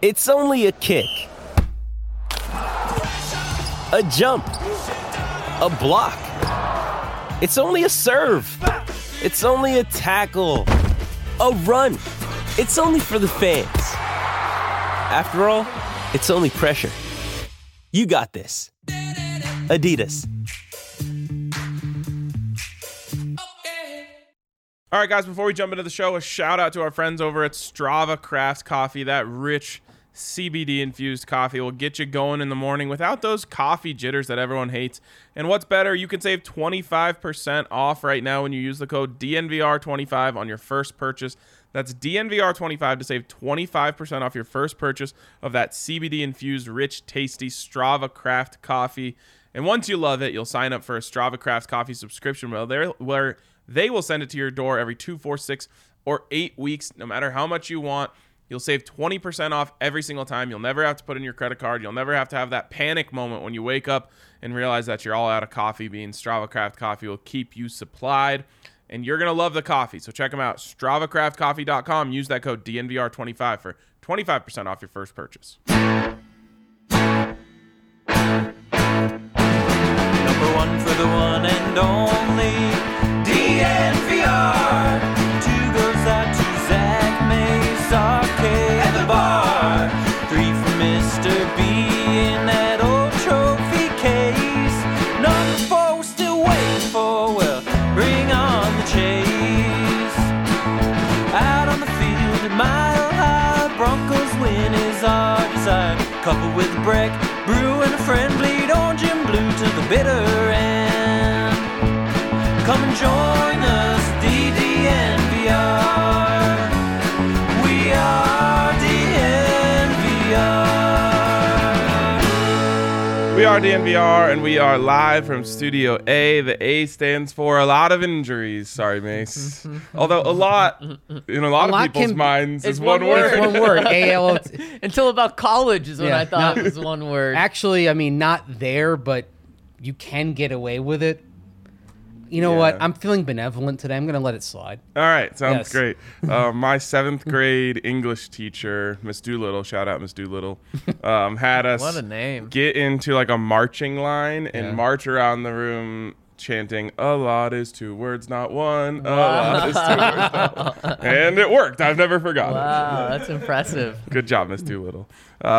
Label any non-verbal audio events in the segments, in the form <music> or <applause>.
It's only a kick, a jump, a block. It's only a serve. It's only a tackle, a run. It's only for the fans. After all, it's only pressure. You got this. Adidas. All right, guys, before we jump into the show, a shout out to our friends over at Strava Crafts Coffee. That rich CBD infused coffee will get you going in the morning without those coffee jitters that everyone hates. And what's better, you can save 25% off right now when you use the code DNVR25 on your first purchase. That's DNVR25 to save 25% off your first purchase of that CBD infused, rich, tasty Strava Craft coffee. And once you love it, you'll sign up for a Strava Craft coffee subscription where they will send it to your door every two, four, six, or eight weeks, no matter how much you want. You'll save 20% off every single time. You'll never have to put in your credit card. You'll never have to have that panic moment when you wake up and realize that you're all out of coffee. Being Strava Craft Coffee will keep you supplied. And you're going to love the coffee. So check them out. StravaCraftCoffee.com. Use that code DNVR25 for 25% off your first purchase. Number one for the one and only friend bleed orange and blue to the bitter end. Come and join DNVR. We are DNVR and we are live from Studio A. The A stands for a lot of injuries. Sorry, Mace. <laughs> Although a lot, in a lot, A lot of people's can- minds, is one, one word. word. One word. <laughs> A L. O T. Until about college is when Yeah, I thought no. it was one word. Actually, I mean, not there, but you can get away with it. You know what? I'm feeling benevolent today. I'm going to let it slide. All right, sounds Yes. great. Uh, my <laughs> seventh grade English teacher, Miss Doolittle, shout out Miss Doolittle, um, had us What a name. get into like a marching line and Yeah. march around the room chanting "A lot is two words, not one. A lot is two words, not one." <laughs> and it worked. I've never forgotten. Wow, that's impressive. Good job, Miss Doolittle. Um,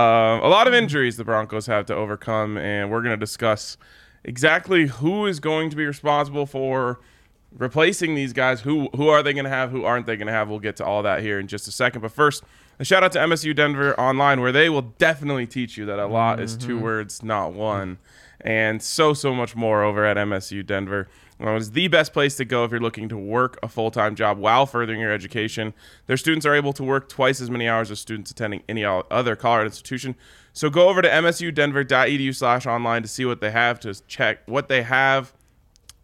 a lot of injuries the Broncos have to overcome, and we're going to discuss exactly who is going to be responsible for replacing these guys. Who who are they going to have? Who aren't they going to have? We'll get to all that here in just a second. But first, a shout out to MSU Denver Online, where they will definitely teach you that a lot is two mm-hmm. words, not one, and so so much more over at MSU Denver. Well, it's the best place to go if you're looking to work a full time job while furthering your education. Their students are able to work twice as many hours as students attending any other Colorado institution. So go over to msudenver.edu slash online to see what they have, to check what they have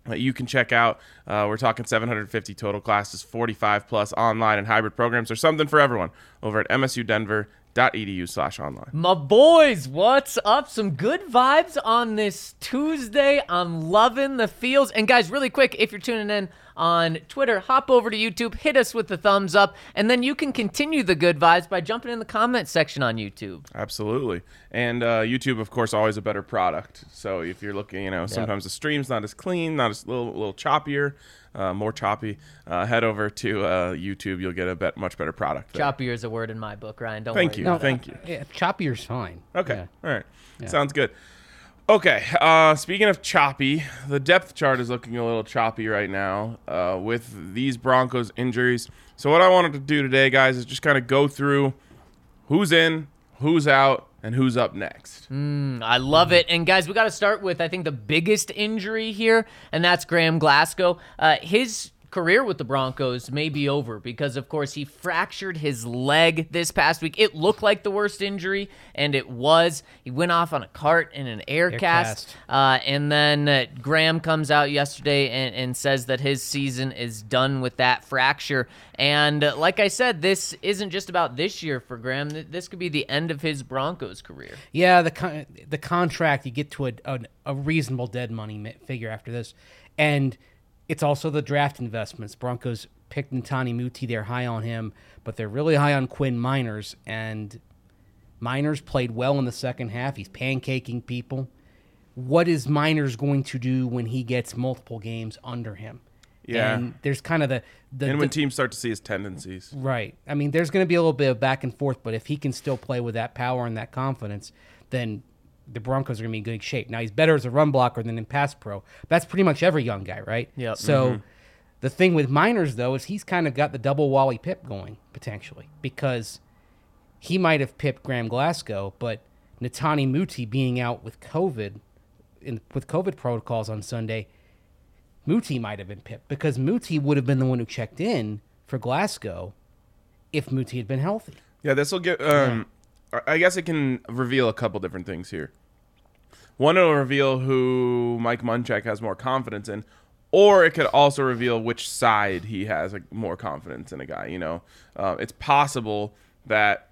that you can check out. Uh, we're talking 750 total classes, 45 plus online and hybrid programs. There's something for everyone over at msudenver.edu slash online. My boys, what's up? Some good vibes on this Tuesday. I'm loving the feels. And guys, really quick, if you're tuning in on Twitter, hop over to YouTube, hit us with the thumbs up, and then you can continue the good vibes by jumping in the comment section on YouTube. Absolutely. And uh, YouTube, of course, always a better product. So if you're looking, you know, sometimes the stream's not as clean, not as little, little choppier, uh, more choppy. Uh, head over to uh, YouTube. You'll get a bet, much better product. there. Choppier is a word in my book, Ryan. Don't Thank worry. you. about it. Thank you. Yeah, choppier's fine. Okay. Yeah. All right. Sounds good. Okay. Uh, speaking of choppy, the depth chart is looking a little choppy right now uh, with these Broncos injuries. So what I wanted to do today, guys, is just kind of go through who's in, who's out, and who's up next. I love it. And guys, we got to start with I think the biggest injury here, and that's Graham Glasgow. Uh, his career with the Broncos may be over because, of course, he fractured his leg this past week. It looked like the worst injury, and it was. He went off on a cart in an air, Air cast, cast. Uh, and then uh, Graham comes out yesterday and, and says that his season is done with that fracture. And uh, like I said, this isn't just about this year for Graham. This could be the end of his Broncos career. Yeah, the con- the contract you get to a, a a reasonable dead money figure after this, and it's also the draft investments. Broncos picked Netane Muti; they're high on him, but they're really high on Quinn Meinerz, and Meinerz played well in the second half. He's pancaking people. What is Meinerz going to do when he gets multiple games under him? Yeah. And there's kind of the, the, and when the- teams start to see his tendencies. Right. I mean, there's going to be a little bit of back and forth, but if he can still play with that power and that confidence, then the Broncos are going to be in good shape. Now, he's better as a run blocker than in pass pro. That's pretty much every young guy, right? Yep. So the thing with Meinerz, though, is he's kind of got the double Wally Pipp going, potentially, because he might have pipped Graham Glasgow, but Netane Muti being out with COVID, in, with COVID protocols on Sunday, Muti might have been pipped because Muti would have been the one who checked in for Glasgow if Muti had been healthy. Yeah, this will get. Um, I- guess it can reveal a couple different things here. One, it'll reveal who Mike Munchak has more confidence in, or it could also reveal which side he has like, more confidence in a guy. You know, uh, it's possible that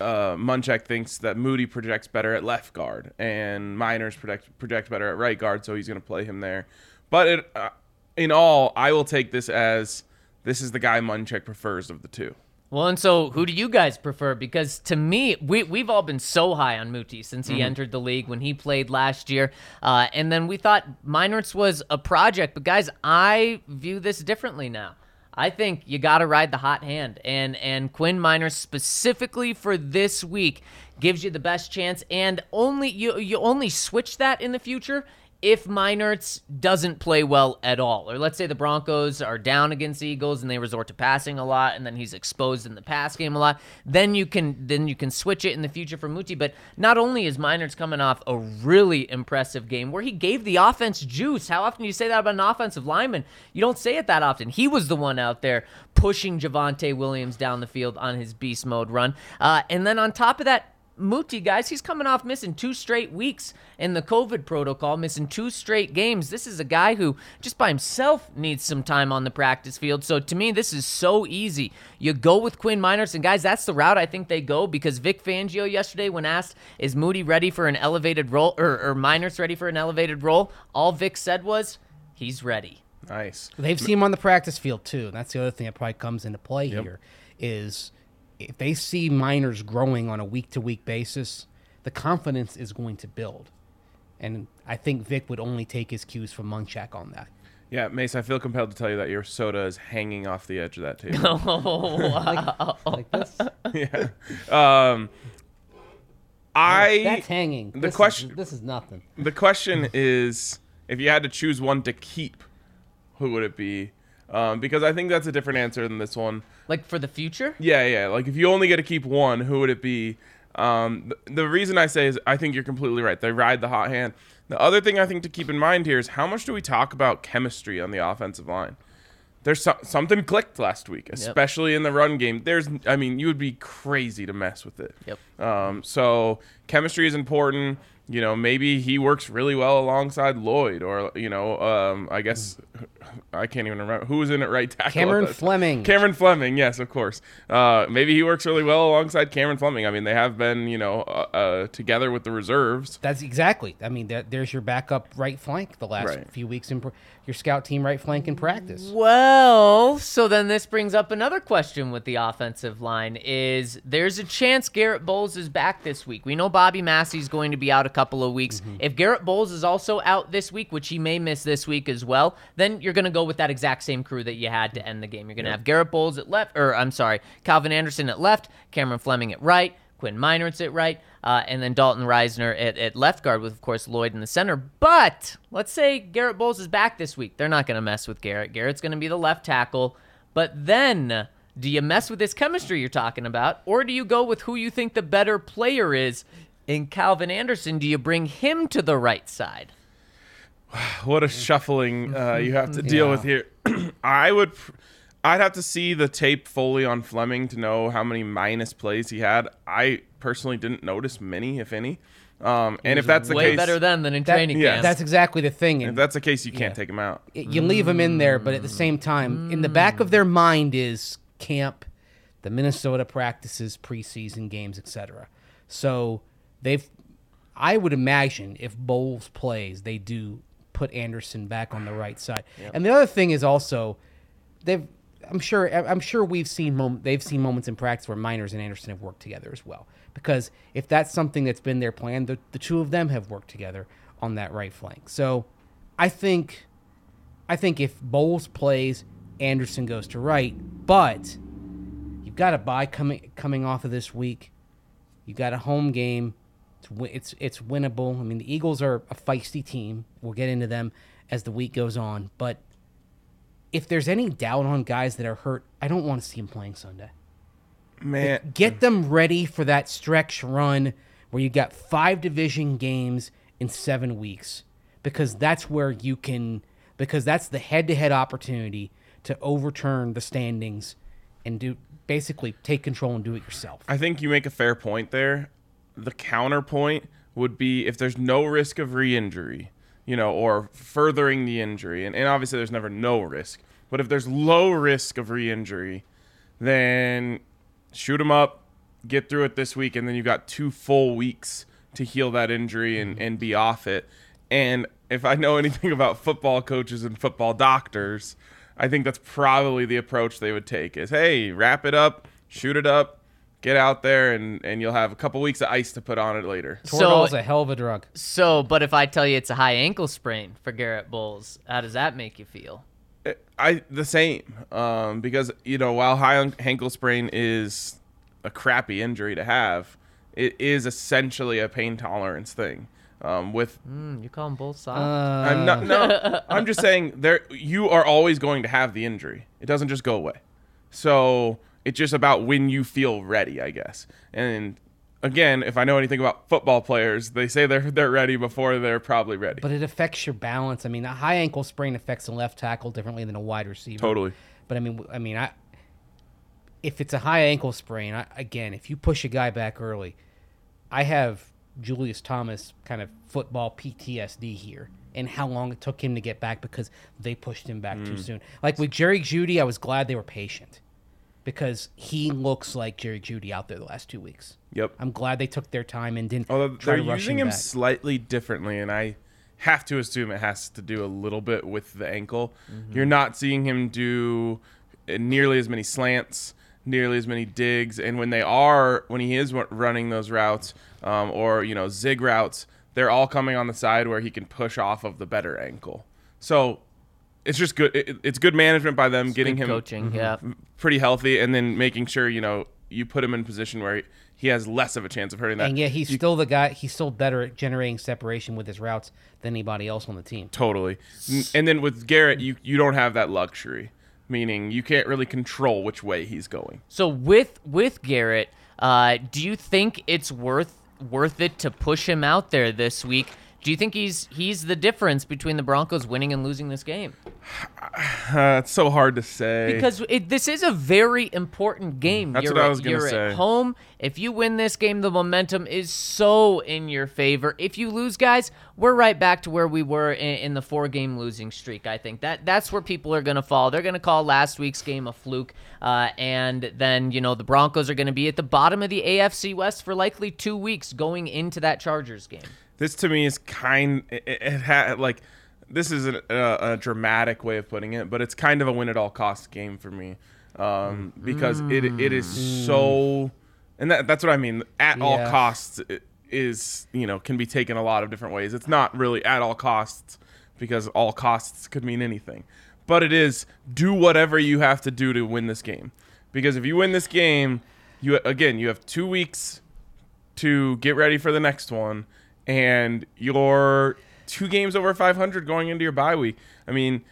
uh, Munchak thinks that Muti projects better at left guard, and Meinerz project project better at right guard, so he's going to play him there. But it, uh, in all, I will take this as this is the guy Munchak prefers of the two. Well, and so who do you guys prefer? Because to me, we, we've all been so high on Muti since he entered the league when he played last year. Uh, and then we thought Meinerz was a project. But guys, I view this differently now. I think you got to ride the hot hand. And, and Quinn Meinerz specifically for this week gives you the best chance. And only you, you only switch that in the future if Meinerz doesn't play well at all, or let's say the Broncos are down against the Eagles and they resort to passing a lot, and then he's exposed in the pass game a lot, then you can then you can switch it in the future for Muti. But not only is Meinerz coming off a really impressive game where he gave the offense juice. How often do you say that about an offensive lineman? You don't say it that often. He was the one out there pushing Javonte Williams down the field on his beast mode run, uh, and then on top of that. Muti, guys, he's coming off missing two straight weeks in the COVID protocol, missing two straight games. This is a guy who just by himself needs some time on the practice field. So to me, this is so easy. You go with Quinn Meinerz, and guys, that's the route I think they go because Vic Fangio yesterday, when asked, "Is Muti ready for an elevated role, or, or Meinerz ready for an elevated role?" All Vic said was, "He's ready." Nice. They've seen him on the practice field too. That's the other thing that probably comes into play here is if they see Meinerz growing on a week to week basis, the confidence is going to build. And I think Vic would only take his cues from Munchak on that. Yeah, Mace, I feel compelled to tell you that your soda is hanging off the edge of that table. <laughs> Oh, wow. Like this, <laughs> yeah. Um, I that's hanging. the This is- question- this is nothing. the question is, if you had to choose one to keep, who would it be? Um, because I think that's a different answer than this one. like for the future? Yeah, yeah. Like if you only get to keep one, who would it be? Um, th- the reason I say is I think you're completely right. They ride the hot hand. The other thing I think to keep in mind here is how much do we talk about chemistry on the offensive line? There's so- something clicked last week, especially in the run game. There's, I mean, you would be crazy to mess with it. Yep. Um, so chemistry is important. You know, maybe he works really well alongside Lloyd, or you know, um, I guess I can't even remember who was in it right tackle. Cameron Fleming. Cameron Fleming, yes, of course. Uh, maybe he works really well alongside Cameron Fleming. I mean, they have been, you know, uh, uh, together with the reserves. That's exactly. I mean, there, there's your backup right flank the last Right. few weeks in your scout team right flank in practice. Well, so then this brings up another question with the offensive line is there's a chance Garrett Bolles is back this week. We know Bobby Massey's going to be out a couple of weeks. Mm-hmm. If Garrett Bolles is also out this week, which he may miss this week as well, then you're going to go with that exact same crew that you had to end the game. You're going to have Garrett Bolles at left or I'm sorry, Calvin Anderson at left, Cameron Fleming at right, Quinn Meinerz at right, uh, and then Dalton Risner at, at left guard with, of course, Lloyd in the center. But let's say Garrett Bolles is back this week. They're not going to mess with Garrett. Garrett's going to be the left tackle. But then, do you mess with this chemistry you're talking about, or do you go with who you think the better player is in Calvin Anderson? Do you bring him to the right side? <sighs> What a shuffling uh, you have to deal Yeah. with here. <clears throat> I would, pr- I'd have to see the tape fully on Fleming to know how many minus plays he had. I personally didn't notice many, if any. Um, and if that's the Way case, better then than in That- training yeah. camp. That's exactly the thing. if that's the case, you can't Yeah. take him out. it- you leave him in there, but at the same time, in the back of their mind is camp, the Minnesota practices, preseason games, etc. So they've, I would imagine, if Bolles plays, they do put Anderson back on the right side. And the other thing is also, they've I'm sure I'm sure we've seen mom- they've seen moments in practice where Meinerz and Anderson have worked together as well. Because if that's something that's been their plan, the, the two of them have worked together on that right flank. So I think I think if Bolles plays, Anderson goes to right, but you've got a bye coming coming off of this week. You've got a home game. It's it's it's winnable. I mean, the Eagles are a feisty team. We'll get into them as the week goes on, but if there's any doubt on guys that are hurt, I don't want to see them playing Sunday. Man, Get them ready for that stretch run where you got five division games in seven weeks, because that's where you can, because that's the head-to-head opportunity to overturn the standings and do basically take control and do it yourself. I think you make a fair point there. The counterpoint would be if there's no risk of re-injury, you know, or furthering the injury, and, and obviously there's never no risk, but if there's low risk of re-injury, then shoot him up, get through it this week, and then you've got two full weeks to heal that injury and, and be off it. And if I know anything <laughs> about football coaches and football doctors, I think that's probably the approach they would take is hey, wrap it up, shoot it up, get out there and, and you'll have a couple weeks of ice to put on it later. Toradol's So- a hell of a drug. So, but if I tell you it's a high ankle sprain for Garrett Bolles, how does that make you feel? I the same um, because you know while high on ankle sprain is a crappy injury to have, it is essentially a pain tolerance thing. Um, with Hmm, you call them both soft? Uh, I'm not no, I'm just saying there you are always going to have the injury. It doesn't just go away. So it's just about when you feel ready, I guess. And again, if I know anything about football players, they say they're they're ready before they're probably ready. but it affects your balance. I mean, a high ankle sprain affects a left tackle differently than a wide receiver. Totally. But I mean, I mean, I if it's a high ankle sprain, I, again, if you push a guy back early, I have Julius Thomas kind of football PTSD here, and how long it took him to get back because they pushed him back Mm. too soon. Like with Jerry Jeudy, I was glad they were patient because he looks like Jerry Jeudy out there the last two weeks. Yep. I'm glad they took their time and didn't Although they're using him him slightly differently, and I have to assume it has to do a little bit with the ankle. You're not seeing him do uh, nearly as many slants, nearly as many digs, and when they are, when he is running those routes, um, or you know zig routes, they're all coming on the side where he can push off of the better ankle. So it's just good. it- it's good management by them getting him coaching, yeah. pretty healthy, and then making sure you know you put him in a position where he has less of a chance of hurting that. And yeah, he's still the guy. He's still better at generating separation with his routes than anybody else on the team. Totally. And then with Garrett, you you don't have that luxury, meaning you can't really control which way he's going. So with with Garrett, uh, do you think it's worth worth it to push him out there this week? Do you think he's he's the difference between the Broncos winning and losing this game? <sighs> Uh, it's so hard to say. Because it, this is a very important game. That's you're what I was gonna you're say. at home. If you win this game, the momentum is so in your favor. If you lose, guys, we're right back to where we were in, in the four-game losing streak. I think that that's where people are going to fall. They're going to call last week's game a fluke, uh, and then you know the Broncos are going to be at the bottom of the AFC West for likely two weeks going into that Chargers game. This to me is kind. It, it, it ha, like this is a, a, a dramatic way of putting it, but it's kind of a win at all costs game for me, um, because it it is so, and that that's what I mean. At all costs it is you know can be taken a lot of different ways. It's not really at all costs because all costs could mean anything, but it is do whatever you have to do to win this game, because if you win this game, you again you have two weeks to get ready for the next one, and you're two games over 500 going into your bye week. I mean,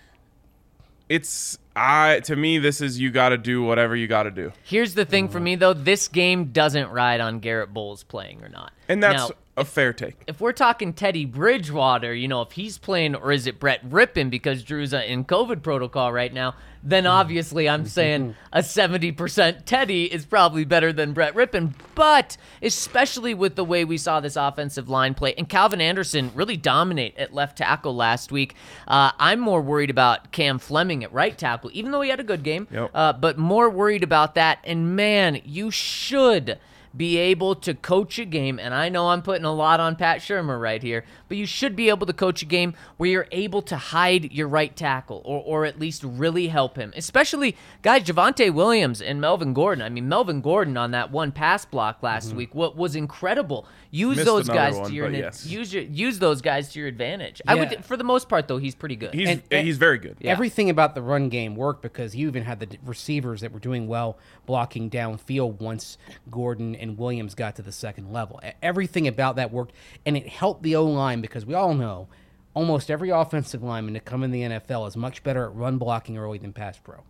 it's I to me this is you got to do whatever you got to do, Here's the thing for me though: this game doesn't ride on Garrett Bolles playing or not. and that's Now, a fair take. if we're talking Teddy Bridgewater, you know, if he's playing, or is it Brett Rypien because Drew's in COVID protocol right now, then obviously I'm saying a 70% Teddy is probably better than Brett Rypien. But especially with the way we saw this offensive line play and Calvin Anderson really dominate at left tackle last week, uh, I'm more worried about Cam Fleming at right tackle, even though he had a good game, Yep. uh, but more worried about that. And man, you should be able to coach a game, and I know I'm putting a lot on Pat Shurmur right here, but you should be able to coach a game where you're able to hide your right tackle or, or at least really help him. Especially guys, Javonte Williams and Melvin Gordon. I mean, Melvin Gordon on that one pass block last mm-hmm. week, what was incredible. Use Missed those guys one, to your yes. use your use those guys to your advantage. I would, for the most part, though, he's pretty good. He's And- he's very good. Yeah. Everything about the run game worked because you even had the receivers that were doing well blocking downfield once Gordon and Williams got to the second level. Everything about that worked, and it helped the O line because we all know almost every offensive lineman to come in the NFL is much better at run blocking early than pass pro.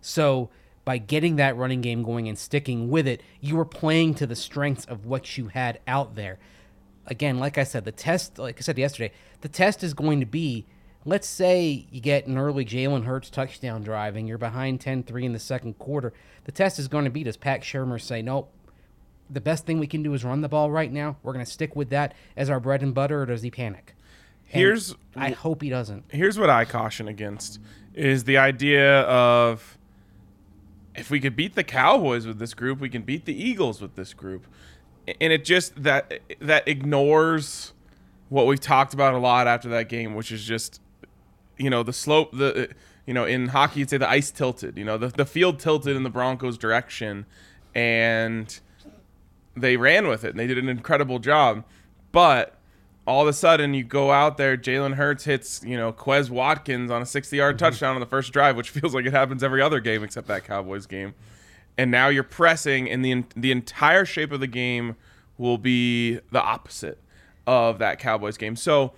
So by getting that running game going and sticking with it, you were playing to the strengths of what you had out there. Again, like I said, the test, like I said yesterday, the test is going to be let's say you get an early Jalen Hurts touchdown drive and you're behind 10 3 in the second quarter. The test is going to be does Pat Shurmur say, nope, the best thing we can do is run the ball right now? We're going to stick with that as our bread and butter, or does he panic? And Here's I hope he doesn't. here's what I caution against is the idea of if we could beat the Cowboys with this group, we can beat the Eagles with this group. And it just that that ignores what we've talked about a lot after that game, which is just you know, the slope the you know, in hockey you'd say the ice tilted, you know, the the field tilted in the Broncos direction and they ran with it and they did an incredible job. But all of a sudden, you go out there, Jalen Hurts hits, you know, Quez Watkins on a 60 yard mm-hmm. touchdown on the first drive, which <laughs> feels like it happens every other game except that Cowboys game. And now you're pressing, and the, the entire shape of the game will be the opposite of that Cowboys game. So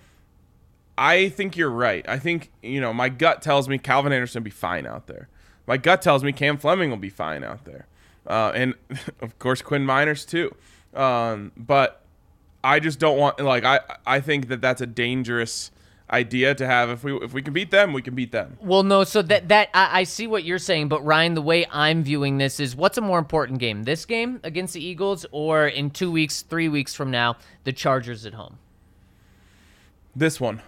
I think you're right. I think, you know, my gut tells me Calvin Anderson will be fine out there. My gut tells me Cam Fleming will be fine out there. Uh, and <laughs> of course, Quinn Meinerz too. Um, but I just don't want like I I think that that's a dangerous idea to have. If we if we can beat them, we can beat them. Well, no. So that that I, I see what you're saying, but Ryan, the way I'm viewing this is, what's a more important game? This game against the Eagles, or in two weeks, three weeks from now, the Chargers at home? This one.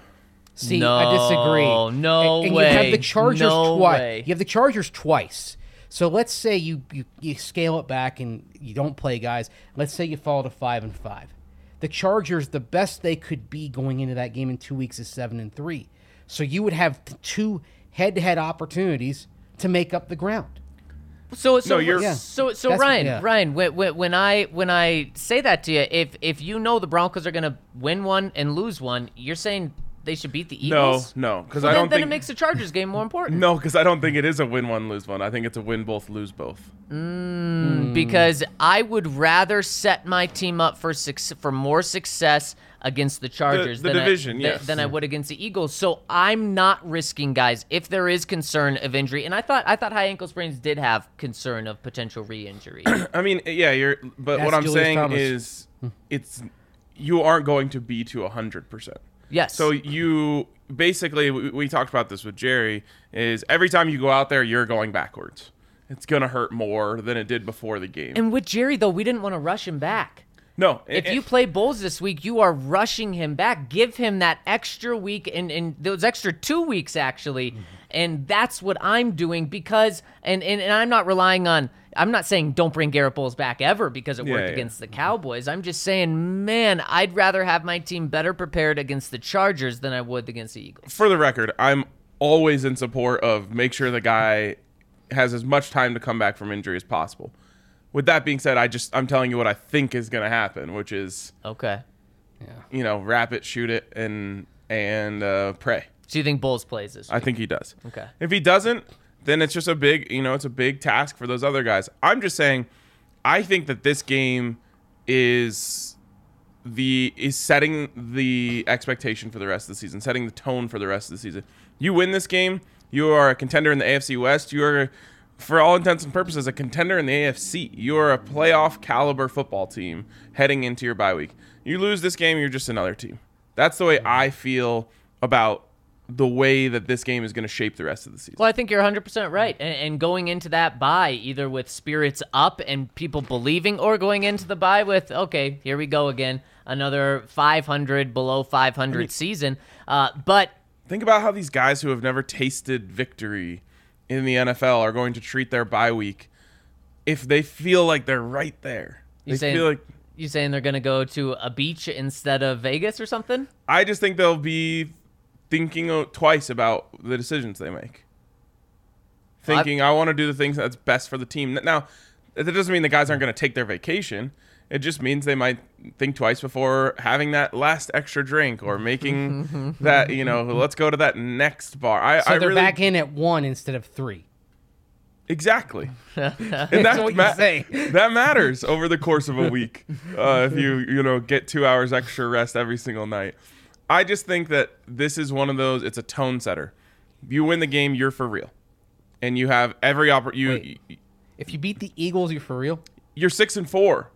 See, No, I disagree. no and, and way. you have the Chargers No twice. way. You have the Chargers twice. So let's say you, you you scale it back and you don't play guys. Let's say you fall to five and five. The Chargers, the best they could be going into that game in two weeks is seven and three. So you would have two head-to-head opportunities to make up the ground. So so No, you're- Yeah. so so That's- Ryan yeah. Ryan when, when when I when I say that to you, if if you know the Broncos are gonna win one and lose one, you're saying they should beat the Eagles. no, no, because Well, I then, don't then think it makes the Chargers game more important. no, because I don't think it is a win one lose one. I think it's a win both lose mm, both. because I would rather set my team up for suc- for more success against the Chargers the than, division, I, yes. than I would against the Eagles. So I'm not risking guys if there is concern of injury. And I thought I thought high ankle sprains did have concern of potential re-injury. <clears throat> I mean, yeah, you're. But what I'm Julius saying Thomas. is, it's you aren't going to be to hundred percent. Yes. So you basically we, we talked about this with Jerry is every time you go out there you're going backwards. It's gonna hurt more than it did before the game. and with Jerry though, we didn't want to rush him back. no, If and- you play Bolles this week, you are rushing him back. Give him that extra week and, and those extra two weeks actually. Mm-hmm. And that's what I'm doing because and, and, and I'm not relying on I'm not saying don't bring Garrett Bolles back ever because it Yeah, worked yeah. against the Cowboys. I'm just saying, man, I'd rather have my team better prepared against the Chargers than I would against the Eagles. for the record, I'm always in support of make sure the guy has as much time to come back from injury as possible. With that being said, I just I'm telling you what I think is gonna happen, which is Okay. Yeah. you know wrap it, shoot it, and and uh, pray. So you think Bolles plays this? Week? I think he does. Okay. If he doesn't, then it's just a big, you know, it's a big task for those other guys. I'm just saying, I think that this game is the is setting the expectation for the rest of the season, setting the tone for the rest of the season. You win this game, you are a contender in the AFC West. You are, for all intents and purposes, a contender in the AFC. You are a playoff caliber football team heading into your bye week. You lose this game, you're just another team. That's the way I feel about the way that this game is going to shape the rest of the season. Well, I think you're 100% right. And, and going into that bye, either with spirits up and people believing, or going into the bye with, okay, here we go again, another 500, below 500 season. Uh, but Think about how these guys who have never tasted victory in the NFL are going to treat their bye week if they feel like they're right there. You I saying feel like you saying they're gonna go to a beach instead of Vegas or something? I just think they'll be thinking twice about the decisions they make. Thinking, I want to do the things that's best for the team. Now, that doesn't mean the guys aren't going to take their vacation. It just means they might think twice before having that last extra drink or making <laughs> that, you know, let's go to that next bar. I, So I they're really, back in at one instead of three. Exactly. <laughs> and That's that, what you ma- say. that matters over the course of a week. Uh, if you you know get two hours extra rest every single night, I just think that this is one of those. It's a tone setter. You win the game, you're for real, and you have every oppor- you Wait. If you beat the Eagles, you're for real. you're six and four,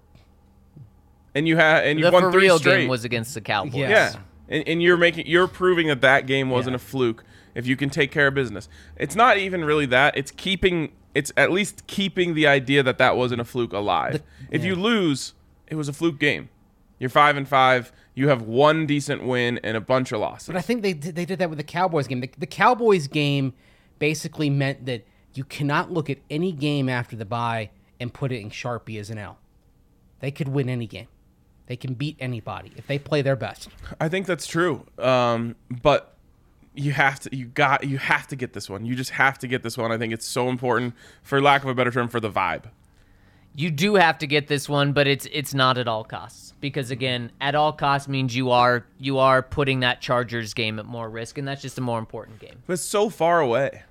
and you have and you The won three real straight. game was against the Cowboys. Yeah. Yeah, and, and you're making you're proving that that game wasn't Yeah. a fluke. If you can take care of business, it's not even really that. It's keeping. It's at least keeping the idea that that wasn't a fluke alive. if you lose, it was a fluke game. You're five and five. You have one decent win and a bunch of losses. But I think they did, they did that with the Cowboys game. The, the Cowboys game basically meant that you cannot look at any game after the bye and put it in Sharpie as an L. They could win any game. They can beat anybody if they play their best. I think that's true. Um, but you have to you got you have to get this one. You just have to get this one. I think it's so important for lack of a better term for the vibe. You do have to get this one, but it's it's not at all costs because mm-hmm. again, at all costs means you are you are putting that Chargers game at more risk, and that's just a more important game. But so far away.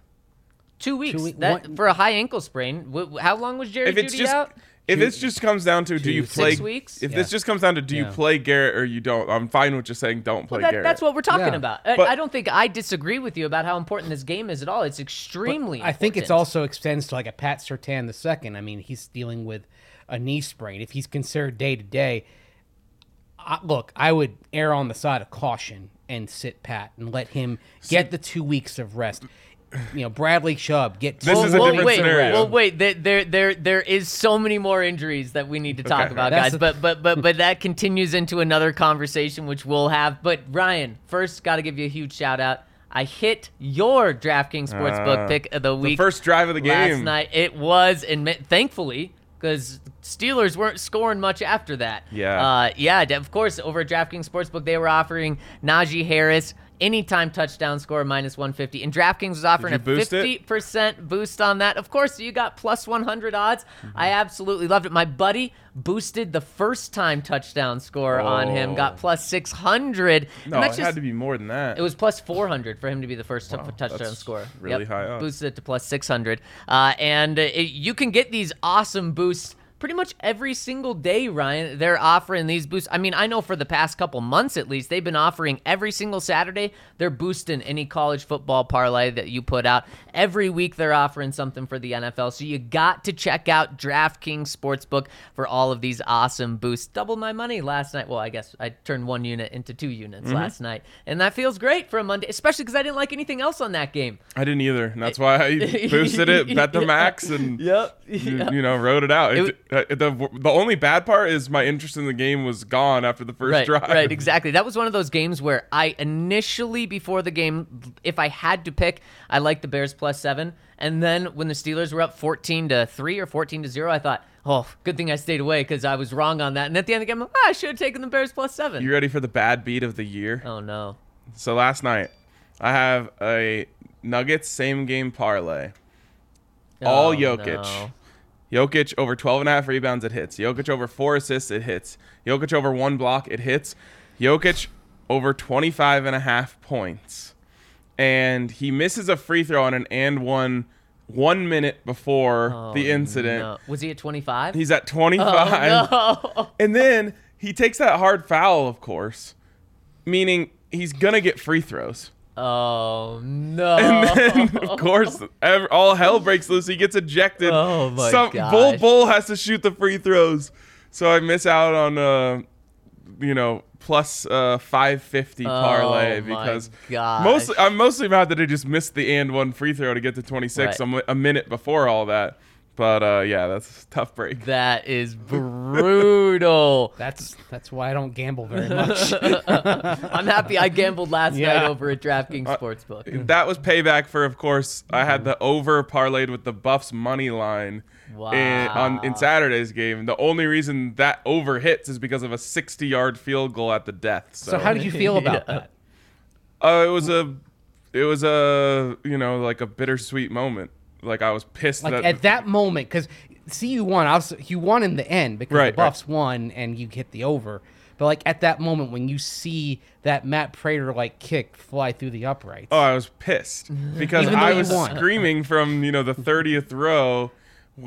Two weeks week- that, for a high ankle sprain. How long was Jerry if it's Jeudy just out? If this just comes down to do you play Six weeks? if Yeah. this just comes down to do you play Garrett or you don't I'm fine with just saying don't play Well, that, Garrett that's what we're talking Yeah. about. I, But- I don't think I disagree with you about how important this game is at all. It's extremely. I think it's important. also extends to like a Pat Surtain the second. I mean, he's dealing with a knee sprain. If he's considered day to day, look, I would err on the side of caution and sit Pat and let him get the two weeks of rest. You know, Bradley Chubb get. This two is a well, different wait, scenario. Well, wait. There, there, there, there is so many more injuries that we need to talk Okay. about, That's guys. the- But, but, but, <laughs> but that continues into another conversation, which we'll have. But Ryan, first, got to give you a huge shout out. I hit your DraftKings Sportsbook Ah, pick of the the week. first drive of the game last night. It was, and thankfully, because Steelers weren't scoring much after that. Yeah. Uh, yeah, of course, over at DraftKings Sportsbook, they were offering Najee Harris anytime touchdown score minus 150. And DraftKings was offering a 50% boost on that. Of course, you got plus 100 odds. Mm-hmm. I absolutely loved it. My buddy boosted the first time touchdown score on him, Oh. got plus 600. no it had to be more than that it was plus 400 for him to be the first t- touchdown scorer. really high odds. Boosted it to plus 600. Uh, and uh, it, you can get these awesome boosts pretty much every single day, Ryan. They're offering these boosts. I mean, I know for the past couple months at least, they've been offering every single Saturday, they're boosting any college football parlay that you put out. Every week, they're offering something for the NFL. So you got to check out DraftKings Sportsbook for all of these awesome boosts. Doubled my money last night. Well, I guess I turned one unit into two units Mm-hmm. last night. And that feels great for a Monday, especially because I didn't like anything else on that game. I didn't either and that's <laughs> why I boosted it bet the <laughs> max and Yep. you, <laughs> you know wrote it out It It- the, the only bad part is my interest in the game was gone after the first right, drive Right, <laughs> exactly. That was one of those games where I initially, before the game, if I had to pick, I liked the Bears plus seven. And then when the Steelers were up 14 to 3 or 14 to 0, I thought, oh, good thing I stayed away because I was wrong on that. And at the end of the game, "Ah, I should have taken the Bears plus seven. you ready for the bad beat of the year oh, no. So last night, I have a Nuggets same game parlay. All Oh, Jokic. no. Jokic over 12 and a half rebounds, it hits. Jokic over four assists, it hits. Jokic over one block, it hits. Jokic over 25 and a half points. And he misses a free throw on an and one one minute before Oh, the incident. no. Was he at 25? He's at 25. oh, no. <laughs> And then he takes that hard foul, of course, meaning he's going to get free throws. Oh, no. And then, <laughs> of course, all hell breaks loose. He gets ejected. Oh, my Some gosh. Bol Bol has to shoot the free throws, so I miss out on uh, you know, plus uh 550 parlay Oh, because gosh. mostly I'm mostly mad that I just missed the and one free throw to get to 26 Right. a a minute before all that. But uh, yeah, that's a tough break. <laughs> That is brutal. <laughs> That's that's why I don't gamble very much. <laughs> I'm happy I gambled last Yeah. night over at DraftKings Uh, Sportsbook. That was payback for, of course, I had the over parlayed with the Buffs money line, in, on in Saturday's game. The only reason that over hits is because of a 60-yard field goal at the death. So, So how did you feel about that? Uh, it was a, it was a you know like a bittersweet moment. Like I was pissed Like that at that moment, because see, you won. Obviously, you won in the end because Right, the right. Buffs won and you hit the over. But like at that moment when you see that Matt Prater like kick fly through the uprights, Oh, I was pissed <laughs> because I was won. screaming from you know the thirtieth row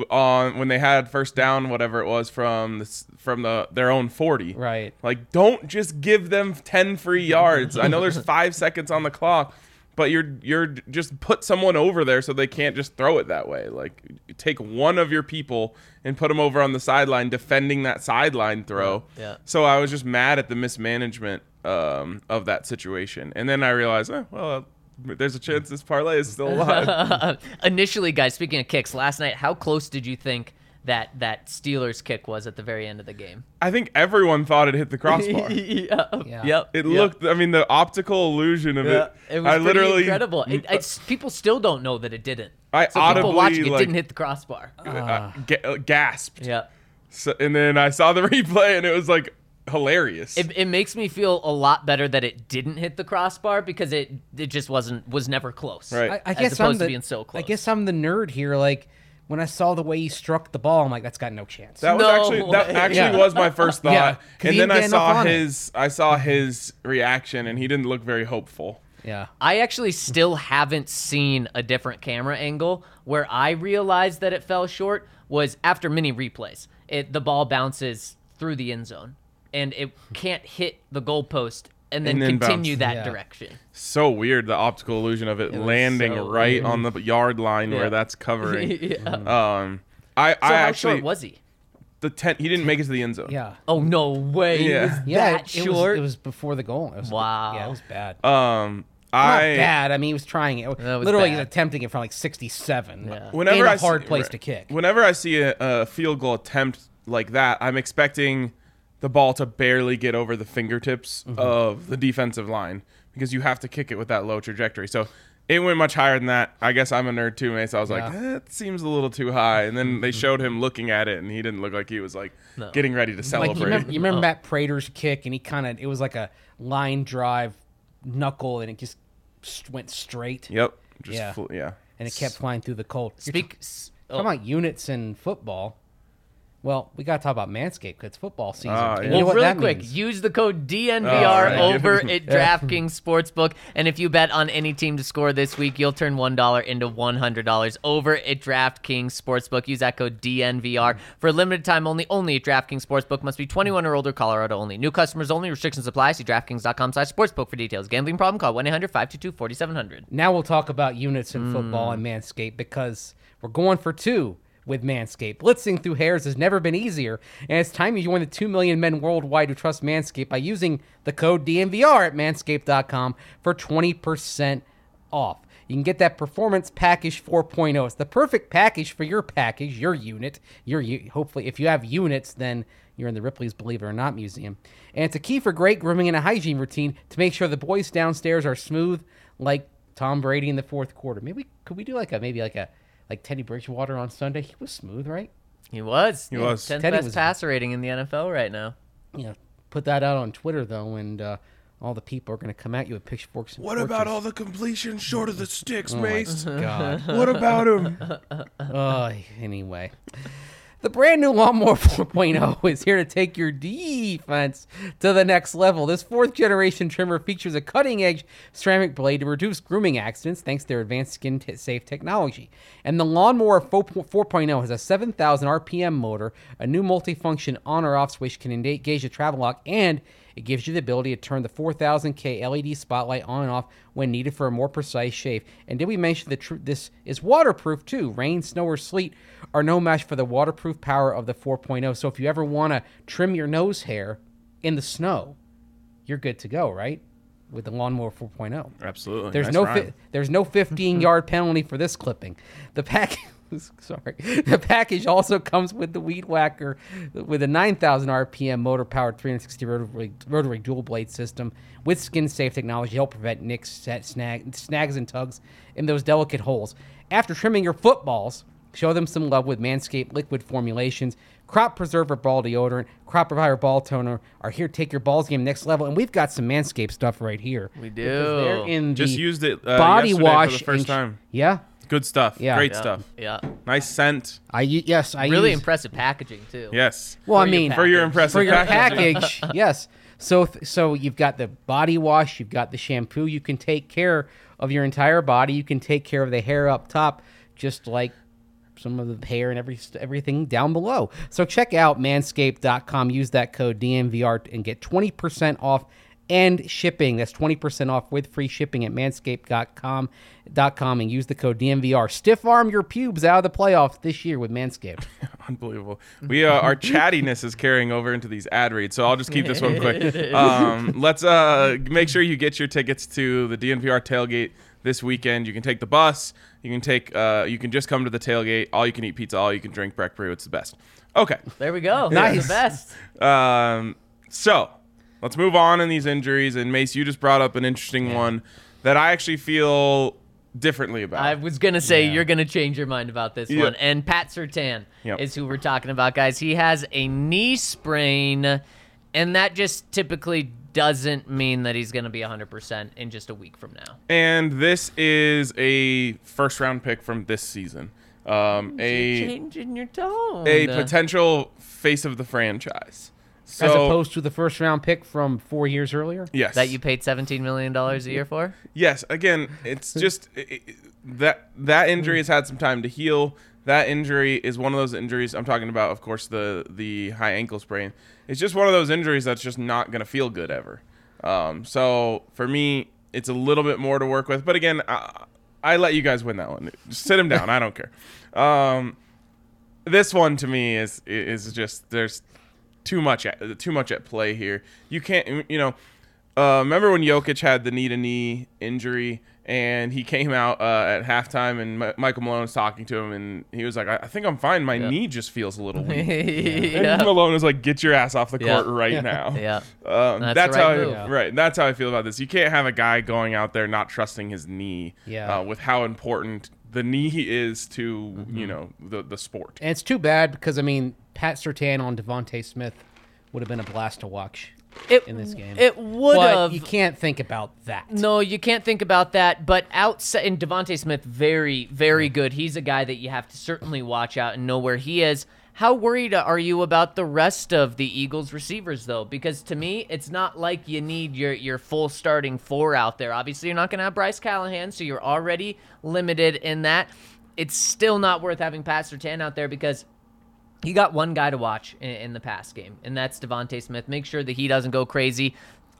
on when they had first down, whatever it was from the from the their own forty. Right. Like, don't just give them ten free yards. I know there's <laughs> five seconds on the clock, but you're you're just put someone over there so they can't just throw it that way. Like, take one of your people and put them over on the sideline defending that sideline throw. Yeah. So I was just mad at the mismanagement um, of that situation, and then I realized, eh, well, there's a chance this parlay is still alive. <laughs> Initially, guys, speaking of kicks, last night, how close did you think that that Steelers kick was at the very end of the game? I think everyone thought it hit the crossbar. <laughs> yeah. Yeah. Yep. It yep. looked. I mean, the optical illusion of Yeah, it. it was I pretty literally incredible. It, it's, people still don't know that it didn't. I so audibly, people watching it like- didn't hit the crossbar. uh, ga- uh, gasped. Yeah. So, and then I saw the <laughs> replay, and it was like hilarious. It, it makes me feel a lot better that it didn't hit the crossbar because it it just wasn't was never close. Right. I, I As guess opposed I'm to the, being so close. I guess I'm the nerd here. Like when I saw the way he struck the ball, I'm like, that's got no chance. that was No actually that way. actually Yeah. was my first <laughs> thought, Yeah, 'cause he and then I saw on it. his I saw his reaction, and he didn't look very hopeful. yeah. I actually still haven't seen a different camera angle where I realized that it fell short was after many replays. It the ball bounces through the end zone and it can't hit the goalpost and then, And then continue bounce. that Yeah. direction. So weird the optical illusion of it, was landing so right weird. on the yard line Yeah. where that's covering. <laughs> yeah. Um, I So I how actually short was he? the ten. He didn't make it to the end zone. Yeah. Oh no way! He Yeah. was Yeah. that it, it short. Was, it was before the goal. It was, Wow. Yeah, it was bad. Um, Not I bad. I mean, he was trying it. Was Literally, bad. he's attempting it from like 67. Yeah. whenever Ain't a I see- hard place right. to kick. Whenever I see a, a field goal attempt like that, I'm expecting the ball to barely get over the fingertips Mm-hmm. of the defensive line because you have to kick it with that low trajectory. So it went much higher than that. I guess I'm a nerd too, mate. So I was like, Yeah. Mm-hmm. that seems a little too high. And then they showed him looking at it, and he didn't look like he was like No. getting ready to Like celebrate. you remember, you remember Oh. Matt Prater's kick, and he kind of it was like a line drive knuckle, and it just went straight, Yep. Just Yeah. fl- yeah. and it kept flying through the cold. You're Speak. s- oh. Talking about units in football. Well, we got to talk about Manscaped because it's football season. Ah, You know Well, what really that quick, means. use the code DNVR Oh, right. over <laughs> at DraftKings Sportsbook. And if you bet on any team to score this week, you'll turn $1 into $100 over at DraftKings Sportsbook. Use that code DNVR for a limited time only. Only at DraftKings Sportsbook. Must be 21 or older, Colorado only. New customers only. Restrictions apply. See DraftKings.com slash sportsbook for details. Gambling problem? Call 1-800-522-4700. Now we'll talk about units in football Hmm. and Manscaped because we're going for two with Manscaped. Blitzing through hairs has never been easier, and it's time you join the 2 million men worldwide who trust Manscaped by using the code DNVR at manscaped.com for 20% off. You can get that Performance Package 4.0. It's the perfect package for your package, your unit. Your hopefully, if you have units, then you're in the Ripley's Believe It or Not Museum. And it's a key for great grooming and a hygiene routine to make sure the boys downstairs are smooth like Tom Brady in the fourth quarter. Maybe could we do like a maybe like a like Teddy Bridgewater on Sunday? He was smooth, right? He was. He was. 10th Teddy best was- passer rating in the NFL right now. You know, put that out on Twitter though, and uh, all the people are going to come at you with pitchforks. And What about all the completions short of the sticks, Oh my Mace? God. what about him? Uh, <laughs> anyway, the brand new Lawnmower <laughs> 4.0 is here to take your defense to the next level. This fourth generation trimmer features a cutting edge ceramic blade to reduce grooming accidents thanks to their advanced skin safe technology. And the Lawnmower 4 4.0 has a 7,000 RPM motor, a new multifunction on or off switch can engage the travel lock, and it gives you the ability to turn the 4000K LED spotlight on and off when needed for a more precise shave. And did we mention that tr- this is waterproof too? Rain, snow, or sleet are no match for the waterproof power of the 4.0. So if you ever want to trim your nose hair in the snow, you're good to go, right? With the lawnmower 4.0. Absolutely. There's Nice no fi- there's no 15 <laughs> yard penalty for this clipping. The pack <laughs> sorry. The package also comes with the weed whacker with a 9000 RPM motor powered 360 rotary, rotary dual blade system with skin safe technology to help prevent nicks, set, snag, snags and tugs in those delicate holes. After trimming your footballs, Show them some love with Manscaped liquid formulations. Crop Preserver Ball Deodorant, Crop Reviver Ball Toner are here to take your balls game next level. And we've got some Manscaped stuff right here. We Because They're do. in Just used it uh, body wash for the first and- time. Yeah. Good stuff. Yeah. Great Yeah. stuff. Yeah. Nice scent. I u- yes, I Really use, impressive packaging too. Yes. Well, I for your mean, For your package. impressive for your packaging. package, <laughs> yes. So th- so you've got the body wash, you've got the shampoo. You can take care of your entire body. You can take care of the hair up top, just like some of the hair and every everything down below. So check out manscaped.com. Use that code DNVR and get 20% off and shipping. That's 20% off with free shipping at manscaped.com dot com and use the code DNVR. Stiff arm your pubes out of the playoffs this year with Manscaped. <laughs> Unbelievable. We uh, our chattiness is carrying over into these ad reads, so I'll just keep this one quick. <laughs> Um, let's uh, make sure you get your tickets to the DNVR tailgate this weekend. You can take the bus. You can take. Uh, you can just come to the tailgate. All you can eat pizza. All you can drink Breck Brew. It's the best. Okay. There we go. Nice. The best. Um, so let's move on in these injuries. And Mace, you just brought up an interesting one that I actually feel differently about. I was gonna say Yeah. you're gonna change your mind about this Yeah. one. And Pat Surtain Yep. is who we're talking about, guys. He has a knee sprain, and that just typically doesn't mean that he's gonna be 100% in just a week from now. and this is a first round pick from this season. Um, a changing your tone. a potential face of the franchise. So, as opposed to the first round pick from four years earlier. yes, that you paid 17 million dollars a year for. yes. Again, it's <laughs> just i i that that injury has had some time to heal. That injury is one of those injuries. I'm talking about, of course, the the high ankle sprain. It's just one of those injuries that's just not gonna feel good ever. Um, so for me, it's a little bit more to work with. But again, I, I let you guys win that one. Just sit him down. I don't care. <laughs> Um, this one to me is is just there's too much at, too much at play here. You can't you know. Uh, remember when Jokic had the knee to knee injury and he came out uh, at halftime and Mi- Michael Malone was talking to him and he was like, I, I think I'm fine. My knee just feels a little weak. <laughs> And yeah. Malone was like, "Get your ass off the Yeah. court right now." Yeah. Um, That's that's right how I, move. right. That's how I feel about this. You can't have a guy going out there not trusting his knee. Yeah. Uh, with how important the knee is to Mm-hmm. you know the the sport. And it's too bad because I mean Pat Surtain on DeVonta Smith would have been a blast to watch It, in this game. It would but have. you can't think about that. No, you can't think about that. But outside, and DeVonta Smith, very, very good. He's a guy that you have to certainly watch out and know where he is. How worried are you about the rest of the Eagles receivers, though? Because to me, it's not like you need your your full starting four out there. Obviously, you're not going to have Bryce Callahan, so you're already limited in that. It's still not worth having Pat Surtain out there because you got one guy to watch in, in the pass game, and that's DeVonta Smith. Make sure that he doesn't go crazy.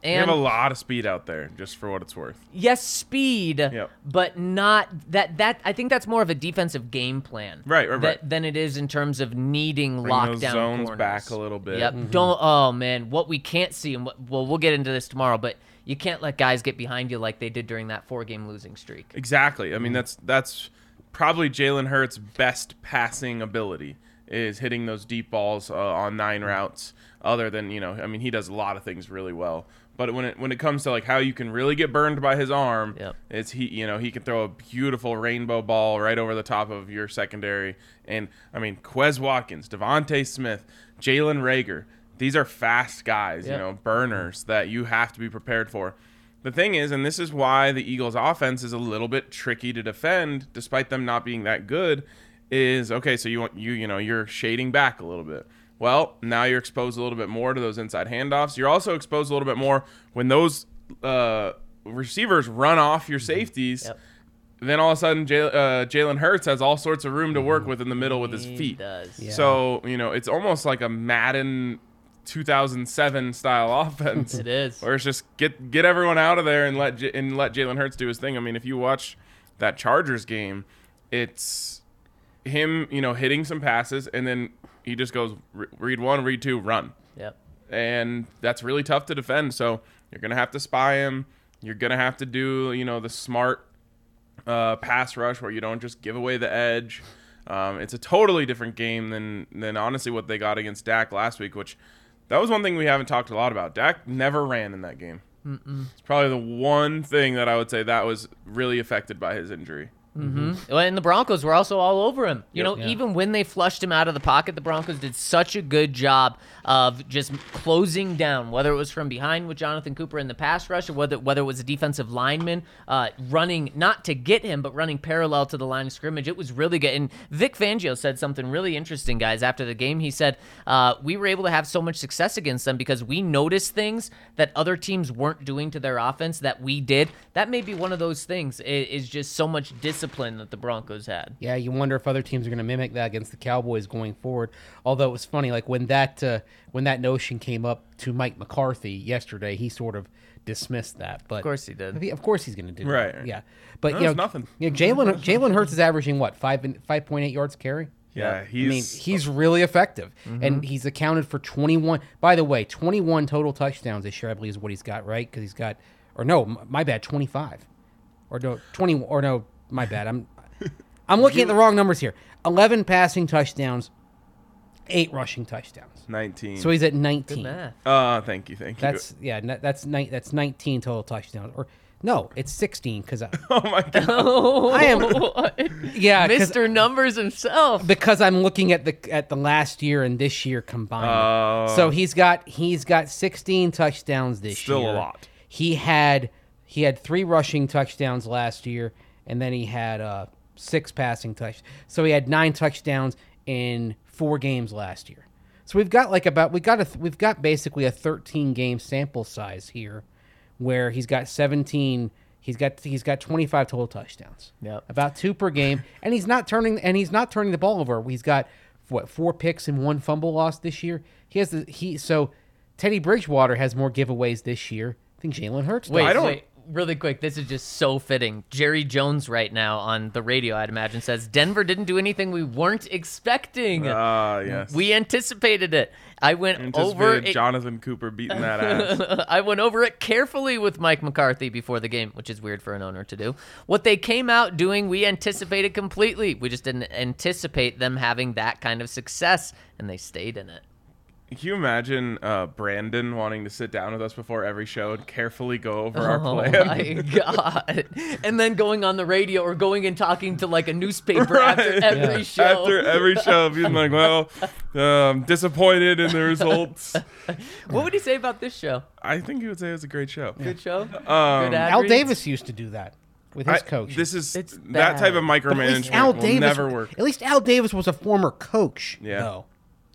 You And have a lot of speed out there, just for what it's worth. yes, speed, Yep. but not that. That I think that's more of a defensive game plan, Right, right, that- right. Than it is in terms of needing Bring lockdown those zones corners. back a little bit. Yep. Don't. Oh man, what we can't see, and what, well, we'll get into this tomorrow, but you can't let guys get behind you like they did during that four-game losing streak. Exactly. I Mm-hmm. mean, that's that's probably Jalen Hurts' best passing ability is hitting those deep balls uh, on nine routes. Other than you know, I mean, he does a lot of things really well. But when it when it comes to like how you can really get burned by his arm, Yep. it's he you know he can throw a beautiful rainbow ball right over the top of your secondary. And I mean, Quez Watkins, DeVonta Smith, Jalen Reagor. These are fast guys, Yep. you know, burners that you have to be prepared for. The thing is, and this is why the Eagles' offense is a little bit tricky to defend, despite them not being that good. Is okay. So you want you you know you're shading back a little bit. Well, now you're exposed a little bit more to those inside handoffs. You're also exposed a little bit more when those uh, receivers run off your safeties. Yep. Then all of a sudden, Jay, uh, Jalen Hurts has all sorts of room to work with in the middle with his He feet. does. So you know it's almost like a Madden 2007 style <laughs> offense. It is. Or it's just get get everyone out of there and let J- and let Jalen Hurts do his thing. I mean, if you watch that Chargers game, it's him, you know, hitting some passes and then he just goes "Re- read one, read two, run, Yep. and that's really tough to defend. So you're gonna have to spy him. You're gonna have to do you know the smart uh, pass rush where you don't just give away the edge. Um, it's a totally different game than than honestly what they got against Dak last week, which that was one thing we haven't talked a lot about. Dak never ran in that game. It's probably the one thing that I would say that was really affected by his injury. Well, and the Broncos were also all over him. You know, Yeah. even when they flushed him out of the pocket, the Broncos did such a good job of just closing down, whether it was from behind with Jonathan Cooper in the pass rush, or whether whether it was a defensive lineman uh, running not to get him, but running parallel to the line of scrimmage. It was really good. And Vic Fangio said something really interesting, guys. After the game, he said uh, we were able to have so much success against them because we noticed things that other teams weren't doing to their offense that we did. That may be one of those things. i- Is just so much discipline that the Broncos had. Yeah, you wonder if other teams are going to mimic that against the Cowboys going forward. Although it was funny, like when that uh, when that notion came up to Mike McCarthy yesterday, he sort of dismissed that. But Of course he did. Of course he's going to do Right. that. Yeah, but No, you know, it's nothing. You know, Jalen <laughs> Jalen Hurts is averaging what five five point eight yards carry. Yeah, I mean, he's he's really effective, Mm-hmm. and he's accounted for 21. By the way, 21 total touchdowns this year, I believe, is what he's got, right? Because he's got, or no, my bad, 25, or no, 20, or no, my bad. I'm, I'm looking at the wrong numbers here. 11 passing touchdowns, eight rushing touchdowns. 19. So he's at 19. math. uh, thank you, thank you. That's yeah, n- that's ni- that's 19 total touchdowns, or no, it's 16 because I, <laughs> oh my god. <laughs> I am, <laughs> yeah, 'cause- Mr. Numbers himself. because I'm looking at the at the last year and this year combined. Oh. so he's got he's got 16 touchdowns this Still a year. lot. He had he had three rushing touchdowns last year, and then he had uh, six passing touch. So he had nine touchdowns in four games last year. So we've got like about we got a we've got basically a 13 game sample size here, where he's got 17. He's got he's got 25 total touchdowns. Yep. About two per game, and he's not turning and he's not turning the ball over. He's got what four picks and one fumble loss this year. He has the he so Teddy Bridgewater has more giveaways this year than Jalen Hurts. does. Wait, I don't- wait, really quick. This is just so fitting. Jerry Jones right now on the radio, I'd imagine, says Denver didn't do anything we weren't expecting. Ah, yes. we anticipated it. I went over it. Jonathan Cooper beating that ass. <laughs> I went over it carefully with Mike McCarthy before the game, which is weird for an owner to do. What they came out doing, we anticipated completely. We just didn't anticipate them having that kind of success, and they stayed in it. Can you imagine uh, Brandon wanting to sit down with us before every show and carefully go over our plan? Oh my god! And then going on the radio or going and talking to like a newspaper after every Yeah. show. After every show, being like, "Well, um, disappointed in the <laughs> results." what would he say about this show? I think he would say it was a great show. Good show. Um, Good Al reads? Davis used to do that with his I- coach. This is It's that type of bad. At least micromanagement Al will Davis never work. At least Al Davis was a former coach. Yeah. though.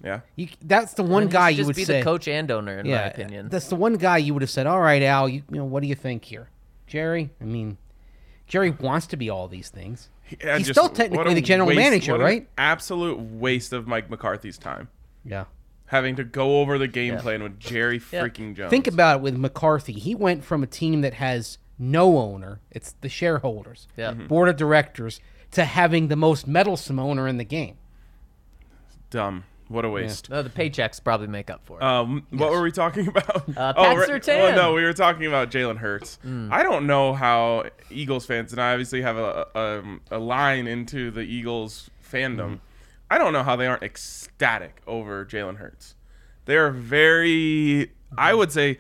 Yeah. You, that's the one He should guy you just would be say. the coach and owner, in yeah, my opinion. that's the one guy you would have said, "All right, Al, you, you know, what do you think here, Jerry?" I mean, Jerry wants to be all these things. Yeah, He's just still technically the general waste- manager, what an right? Absolute waste of Mike McCarthy's time. Yeah. Having to go over the game Yeah. plan with Jerry Yeah. freaking Jones. Think about it with McCarthy. He went from a team that has no owner, it's the shareholders, Yeah. Mm-hmm. board of directors, to having the most meddlesome owner in the game. dumb. What a waste. No, the paychecks probably make up for it. Um, what were we talking <laughs> about? Uh, oh, Pat right- Surtain. Well, no, we were talking about Jalen Hurts. Mm. I don't know how Eagles fans, and I obviously have a, a, a line into the Eagles fandom. Mm. I don't know how they aren't ecstatic over Jalen Hurts. They're very, I would say,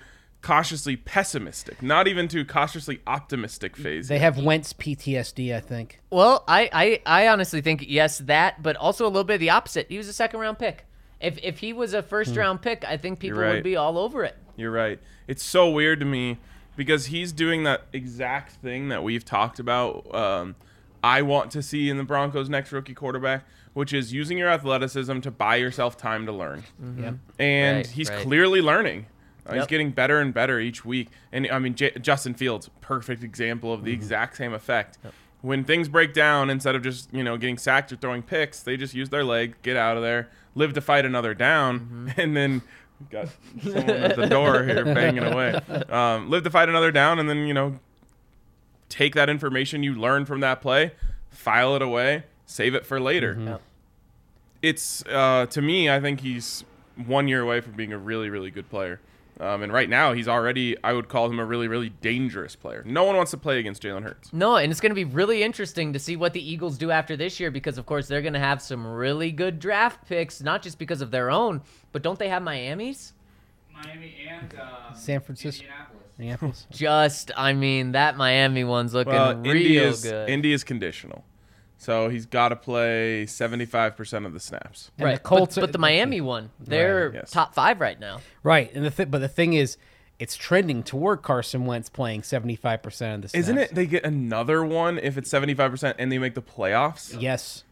cautiously pessimistic, not even to cautiously optimistic phase. They have Wentz PTSD, I think. Well, I, I, I honestly think yes, that, but also a little bit of the opposite. He was a second round pick. If if he was a first round pick, I think people right. would be all over it. You're right. It's so weird to me because he's doing that exact thing that we've talked about. Um, I want to see in the Broncos' next rookie quarterback, which is using your athleticism to buy yourself time to learn. Yeah. And Right, he's right. clearly learning. Uh, He's getting better and better each week. And I mean, J- Justin Fields, perfect example of the Mm-hmm. exact same effect. When things break down, instead of just you know getting sacked or throwing picks, they just use their leg, get out of there, live to fight another down, Mm-hmm. <laughs> and then got <laughs> someone at the door here banging away. Um, live to fight another down, and then you know take that information you learned from that play, file it away, save it for later. Yep. It's uh, to me, I think he's one year away from being a really, really good player. Um, and right now, he's already, I would call him a really, really dangerous player. No one wants to play against Jalen Hurts. No, and it's going to be really interesting to see what the Eagles do after this year because, of course, they're going to have some really good draft picks, not just because of their own, but don't they have Miami's? Miami and uh, San Francisco. Indianapolis. Minneapolis. Just, I mean, that Miami one's looking Well, real Indy is, good. Indy is conditional. So he's got to play 75% of the snaps. And right. the Colts, but, but the Miami one, they're yes. top five right now. right? And the th- but the thing is, it's trending toward Carson Wentz playing seventy five percent of the snaps. Isn't it they get another one if it's 75% and they make the playoffs? Yes.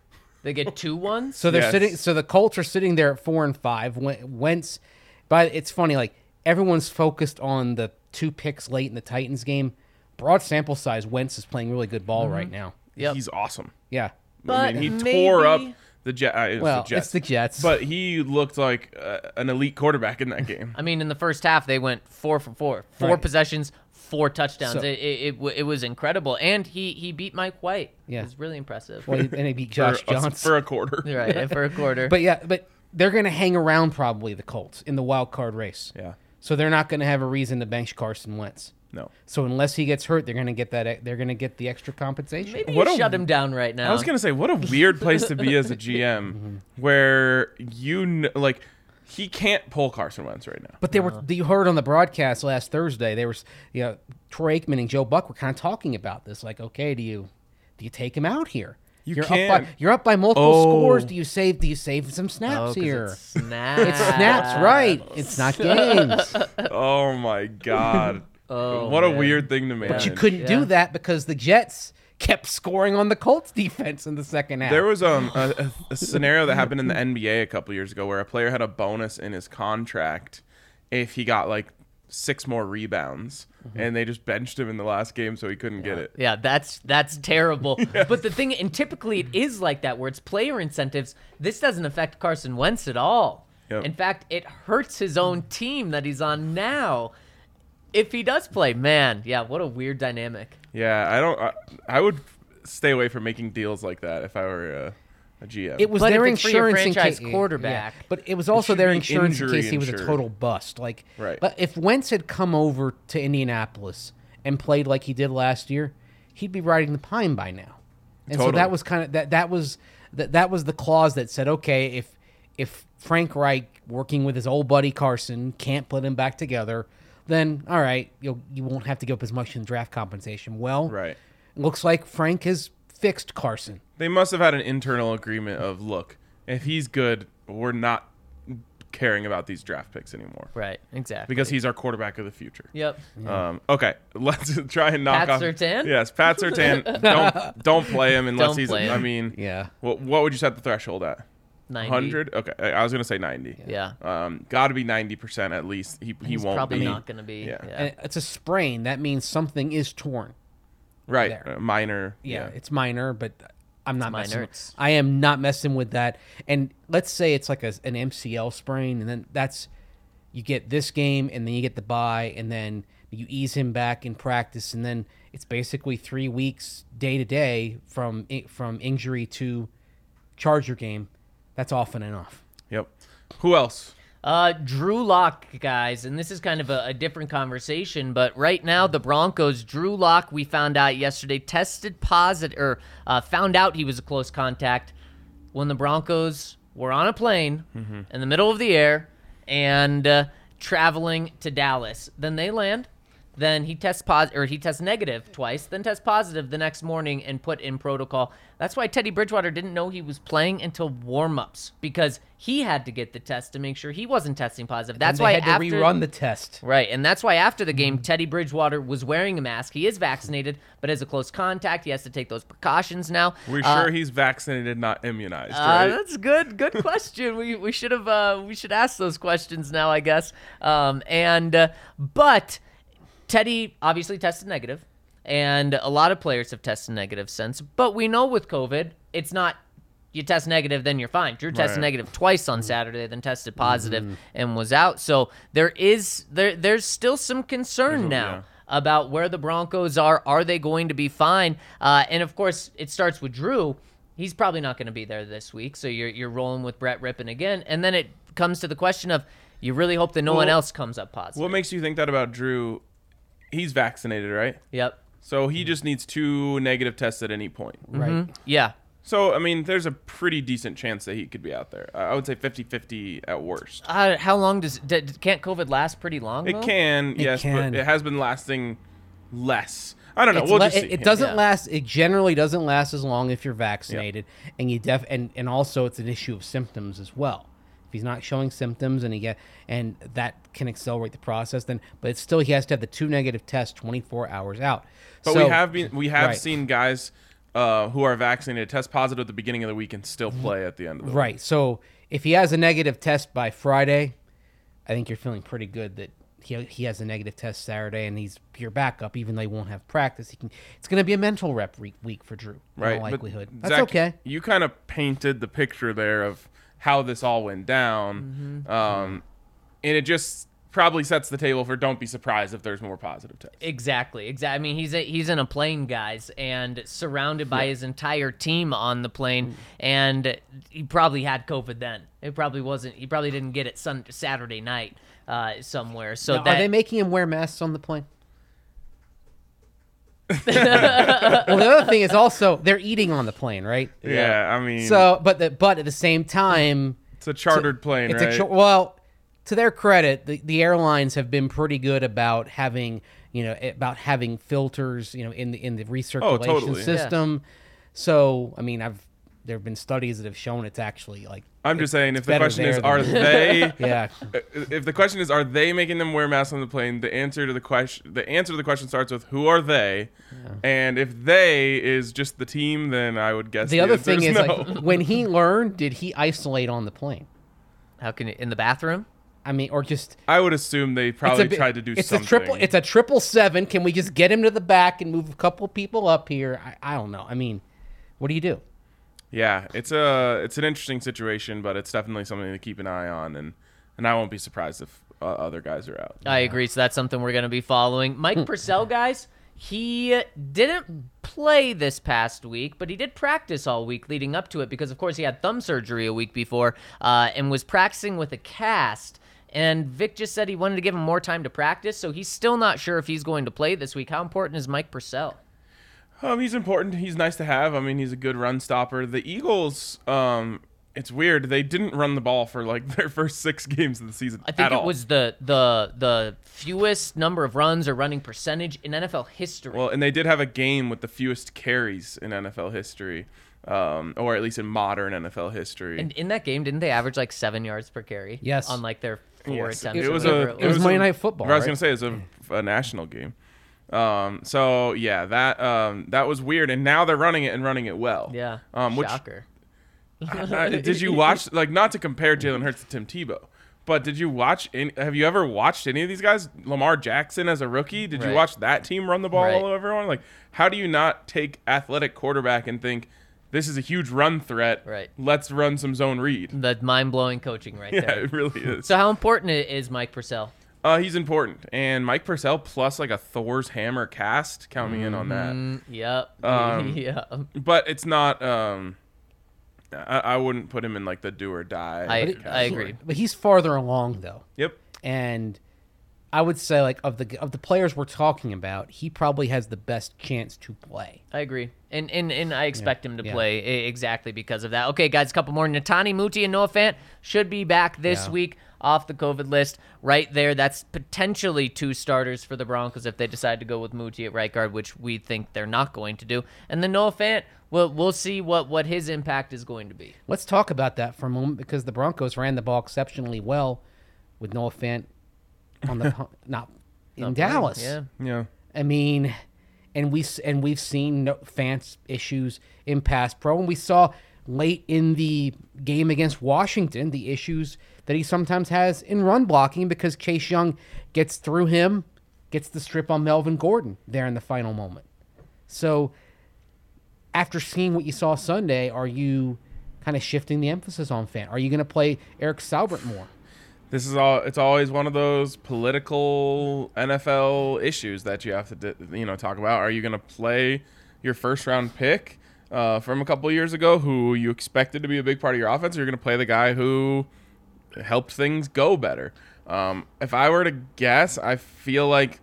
They get two <laughs> ones. So they're Yes. sitting. So the Colts are sitting there at four and five. Wentz, but it's funny. Like everyone's focused on the two picks late in the Titans game. Broad sample size. Wentz is playing really good ball mm-hmm. right now. Yep. He's awesome. Yeah. I mean, he tore up the Jet. Uh, it Well, the Jets. it's the Jets. But he looked like uh, an elite quarterback in that <laughs> game. I mean, in the first half, they went four for four, four Right. possessions, four touchdowns. So- it, it, it, it was incredible, and he he beat Mike White. Yeah. it was really impressive. Well, and he beat <laughs> Josh for, a- Johnson. for a quarter. <laughs> right for a quarter. But yeah, but they're going to hang around probably the Colts in the wild card race. Yeah. So they're not going to have a reason to bench Carson Wentz. No. So unless he gets hurt, they're going to get that. They're going to get the extra compensation. Maybe What you a- shut him down right now. I was gonna say, what a weird place to be as a <laughs> GM, <laughs> mm-hmm. where you kn- like he can't pull Carson Wentz right now. But they were you heard on the broadcast last Thursday. They were you know Troy Aikman and Joe Buck were kind of talking about this. Like, okay, do you do you take him out here? You are can't- Up by, you're up by multiple Oh. scores. Do you save? Do you save some Oh, here? It's snaps. It's snaps, right? It's not games. <laughs> Oh my god! Oh, what a weird thing to manage. But you couldn't Yeah. do that because the Jets kept scoring on the Colts defense in the second half. There was um a, a, a scenario that happened in the NBA a couple years ago where a player had a bonus in his contract if he got like six more rebounds, and they just benched him in the last game so he couldn't get it. Yeah, that's that's terrible. <laughs> But the thing, and typically it is like that, where it's player incentives. This doesn't affect Carson Wentz at all. Yep. In fact, it hurts his own team that he's on now. If he does play, man, yeah, what a weird dynamic. Yeah, I don't. I, I would stay away from making deals like that if I were a, a GM. It was But their if it's for your insurance in case quarterback- but it was also should their insurance in injury case he was a total bust. Like, Right. but if Wentz had come over to Indianapolis and played like he did last year, he'd be riding the pine by now. And so that was kind of that. That was that. That was the clause that said, okay, if if Frank Reich working with his old buddy Carson can't put him back together, then all right, you you won't have to give up as much in draft compensation. Well, right. looks like Frank has fixed Carson. They must have had an internal agreement of look, if he's good, we're not caring about these draft picks anymore Right, exactly. because he's our quarterback of the future. Yep. Um, okay, <laughs> let's try and knock Pat off. Surtain? Yes, Pat Surtain. <laughs> don't don't play him unless Don't he's. him. I mean, Yeah. What what would you set the threshold at? 90. Hundred. Okay, I I was gonna say ninety. Yeah. Um, got to be ninety percent at least. He he He's won't probably be. not going to be. Yeah. Yeah. And it's a sprain. That means something is torn. right. uh, minor. Yeah, it's minor, but I'm not minor, messing. it's- I am not messing with that. And let's say it's like a, an MCL sprain, and then that's you get this game, and then you get the bye, and then you ease him back in practice, and then it's basically three weeks day to day from from injury to Charger game. That's often enough. Yep. Who else? Uh, Drew Lock, guys, and this is kind of a, a different conversation, but right now the Broncos, Drew Lock, we found out yesterday, tested positive or uh, found out he was a close contact when the Broncos were on a plane in the middle of the air and uh, traveling to Dallas. Then they land. Then he tests positive, or he tests negative twice. Then tests positive the next morning and put in protocol. That's why Teddy Bridgewater didn't know he was playing until warm-ups because he had to get the test to make sure he wasn't testing positive. That's And they why had to after rerun the test. Right, and that's why after the Mm-hmm. game, Teddy Bridgewater was wearing a mask. He is vaccinated, but as a close contact, he has to take those precautions now. We're Uh, sure he's vaccinated, not immunized, uh, that's good. Good <laughs> question. we we should have uh, we should ask those questions now, I guess. Um, and uh, but Teddy obviously tested negative, and a lot of players have tested negative since. But we know with COVID, it's not you test negative, then you're fine. Drew tested Right. negative twice on Saturday, then tested positive and was out. So there is there there's still some concern now yeah. about where the Broncos are. Are they going to be fine? Uh, and of course, it starts with Drew. He's probably not going to be there this week, so you're you're rolling with Brett Rypien again. And then it comes to the question of you really hope that no one else comes up positive. what makes you think that about Drew? He's vaccinated, right? yep. So he just needs two negative tests at any point. Right. Yeah. So, I mean, there's a pretty decent chance that he could be out there. I I would say 50 50 at worst. Uh, how long does d- d- can't COVID last? Pretty long. It though? can, yes, can. but it has been lasting less. I don't know. It's we'll le- just see. it, it doesn't Yeah. last. It generally doesn't last as long if you're vaccinated, and you def and and also it's an issue of symptoms as well. If he's not showing symptoms and he get and that can accelerate the process, then but it's still he has to have the two negative tests 24 hours out. But So- we have been we have Right. seen guys uh, who are vaccinated test positive at the beginning of the week and still play at the end of the week. right. So if he has a negative test by Friday, I think you're feeling pretty good that. He, he has a negative test Saturday and he's your backup, even though he won't have practice. He can. It's going to be a mental rep week, week for Drew. In Right. likelihood. That's Zach, okay. You kind of painted the picture there of how this all went down. Mm-hmm. Um, and it just probably sets the table for don't be surprised if there's more positive tests. Exactly. Exactly. I mean, he's a, he's in a plane, guys, and surrounded by his entire team on the plane, and he probably had COVID then. It probably wasn't. He probably didn't get it sun, Saturday night uh, somewhere. So Now, that are they making him wear masks on the plane? <laughs> well, the other thing is also they're eating on the plane, right? Yeah, I mean, So, but the, but at the same time, it's a chartered plane, it's right? a cho- well. To their credit, the, the airlines have been pretty good about having you know about having filters you know in the in the recirculation Oh, totally. Yeah. system. So, I mean, I've there have been studies that have shown it's actually like I'm just saying, if the question is, are they? <laughs> yeah. <laughs> If the question is, are they making them wear masks on the plane? The answer to the question, the answer to the question starts with, who are they? And if they is just the team, then I would guess The other thing is no. like <laughs> when he learned, did he isolate on the plane? how can it, in the bathroom? I mean, or just I would assume they it's probably a bit- tried to do it's something. a triple. It's a triple seven. Can we just get him to the back and move a couple people up here? I, I don't know. I mean, what do you do? Yeah, it's a it's an interesting situation, but it's definitely something to keep an eye on, and and I won't be surprised if uh, other guys are out. I agree. So that's something we're going to be following. Mike Purcell, guys, he didn't play this past week, but he did practice all week leading up to it because, of course, he had thumb surgery a week before uh, and was practicing with a cast. And Vic just said he wanted to give him more time to practice, so he's still not sure if he's going to play this week. How important is Mike Purcell? Um, he's important. He's nice to have. I mean, he's a good run stopper. The Eagles, um, it's weird. They didn't run the ball for like <laughs> their first six games of the season. I think at it all. was the the the fewest number of runs or running percentage in NFL history. Well, and they did have a game with the fewest carries in NFL history, um, or at least in modern NFL history. and in that game, didn't they average like seven yards per carry? Yes. On like their four Yes, attempts. it was a it It was Monday a- Night Football, I was right? gonna say it's a, a national game. Um, so yeah, that um, that was weird, and now they're running it and running it well. Yeah. Um, which Shocker. uh, did you watch? Like, not to compare Jalen Hurts to Tim Tebow, but did you watch? Any, have you ever watched any of these guys? Lamar Jackson as a rookie. Did you watch that team run the ball Right. all over everyone? Like, how do you not take athletic quarterback and think this is a huge run threat? Right. Let's run some zone read. The mind blowing coaching right Yeah, there. it really is. So how important is Mike Purcell? Uh, he's important, and Mike Purcell plus like a Thor's hammer cast. Count me in on that. Mm, yep. <laughs> Um, yeah. But it's not. Um, I, I wouldn't put him in like the do or die. I. I agree. But he's farther along though, Yep. and I would say like of the of the players we're talking about, he probably has the best chance to play. I agree. And and, and I expect him to yeah. play exactly because of that. Okay, guys, a couple more. Netane Muti and Noah Fant should be back this Yeah. week off the COVID list. Right there, that's potentially two starters for the Broncos if they decide to go with Muti at right guard, which we think they're not going to do. And then Noah Fant, we'll, we'll see what, what his impact is going to be. Let's talk about that for a moment because the Broncos ran the ball exceptionally well with Noah Fant on the <laughs> pu- not in Dallas. Yeah. Yeah. I mean, and we and we've seen no, Fant's issues in past pro, and we saw late in the game against Washington the issues that he sometimes has in run blocking because Chase Young gets through him, gets the strip on Melvin Gordon there in the final moment. So, after seeing what you saw Sunday, are you kind of shifting the emphasis on Fant? Are you going to play Eric Saubert more? This is all. It's always one of those political NFL issues that you have to, you know, talk about. Are you going to play your first round pick uh, from a couple years ago, who you expected to be a big part of your offense? Or you're going to play the guy who helped things go better. Um, if I were to guess, I feel like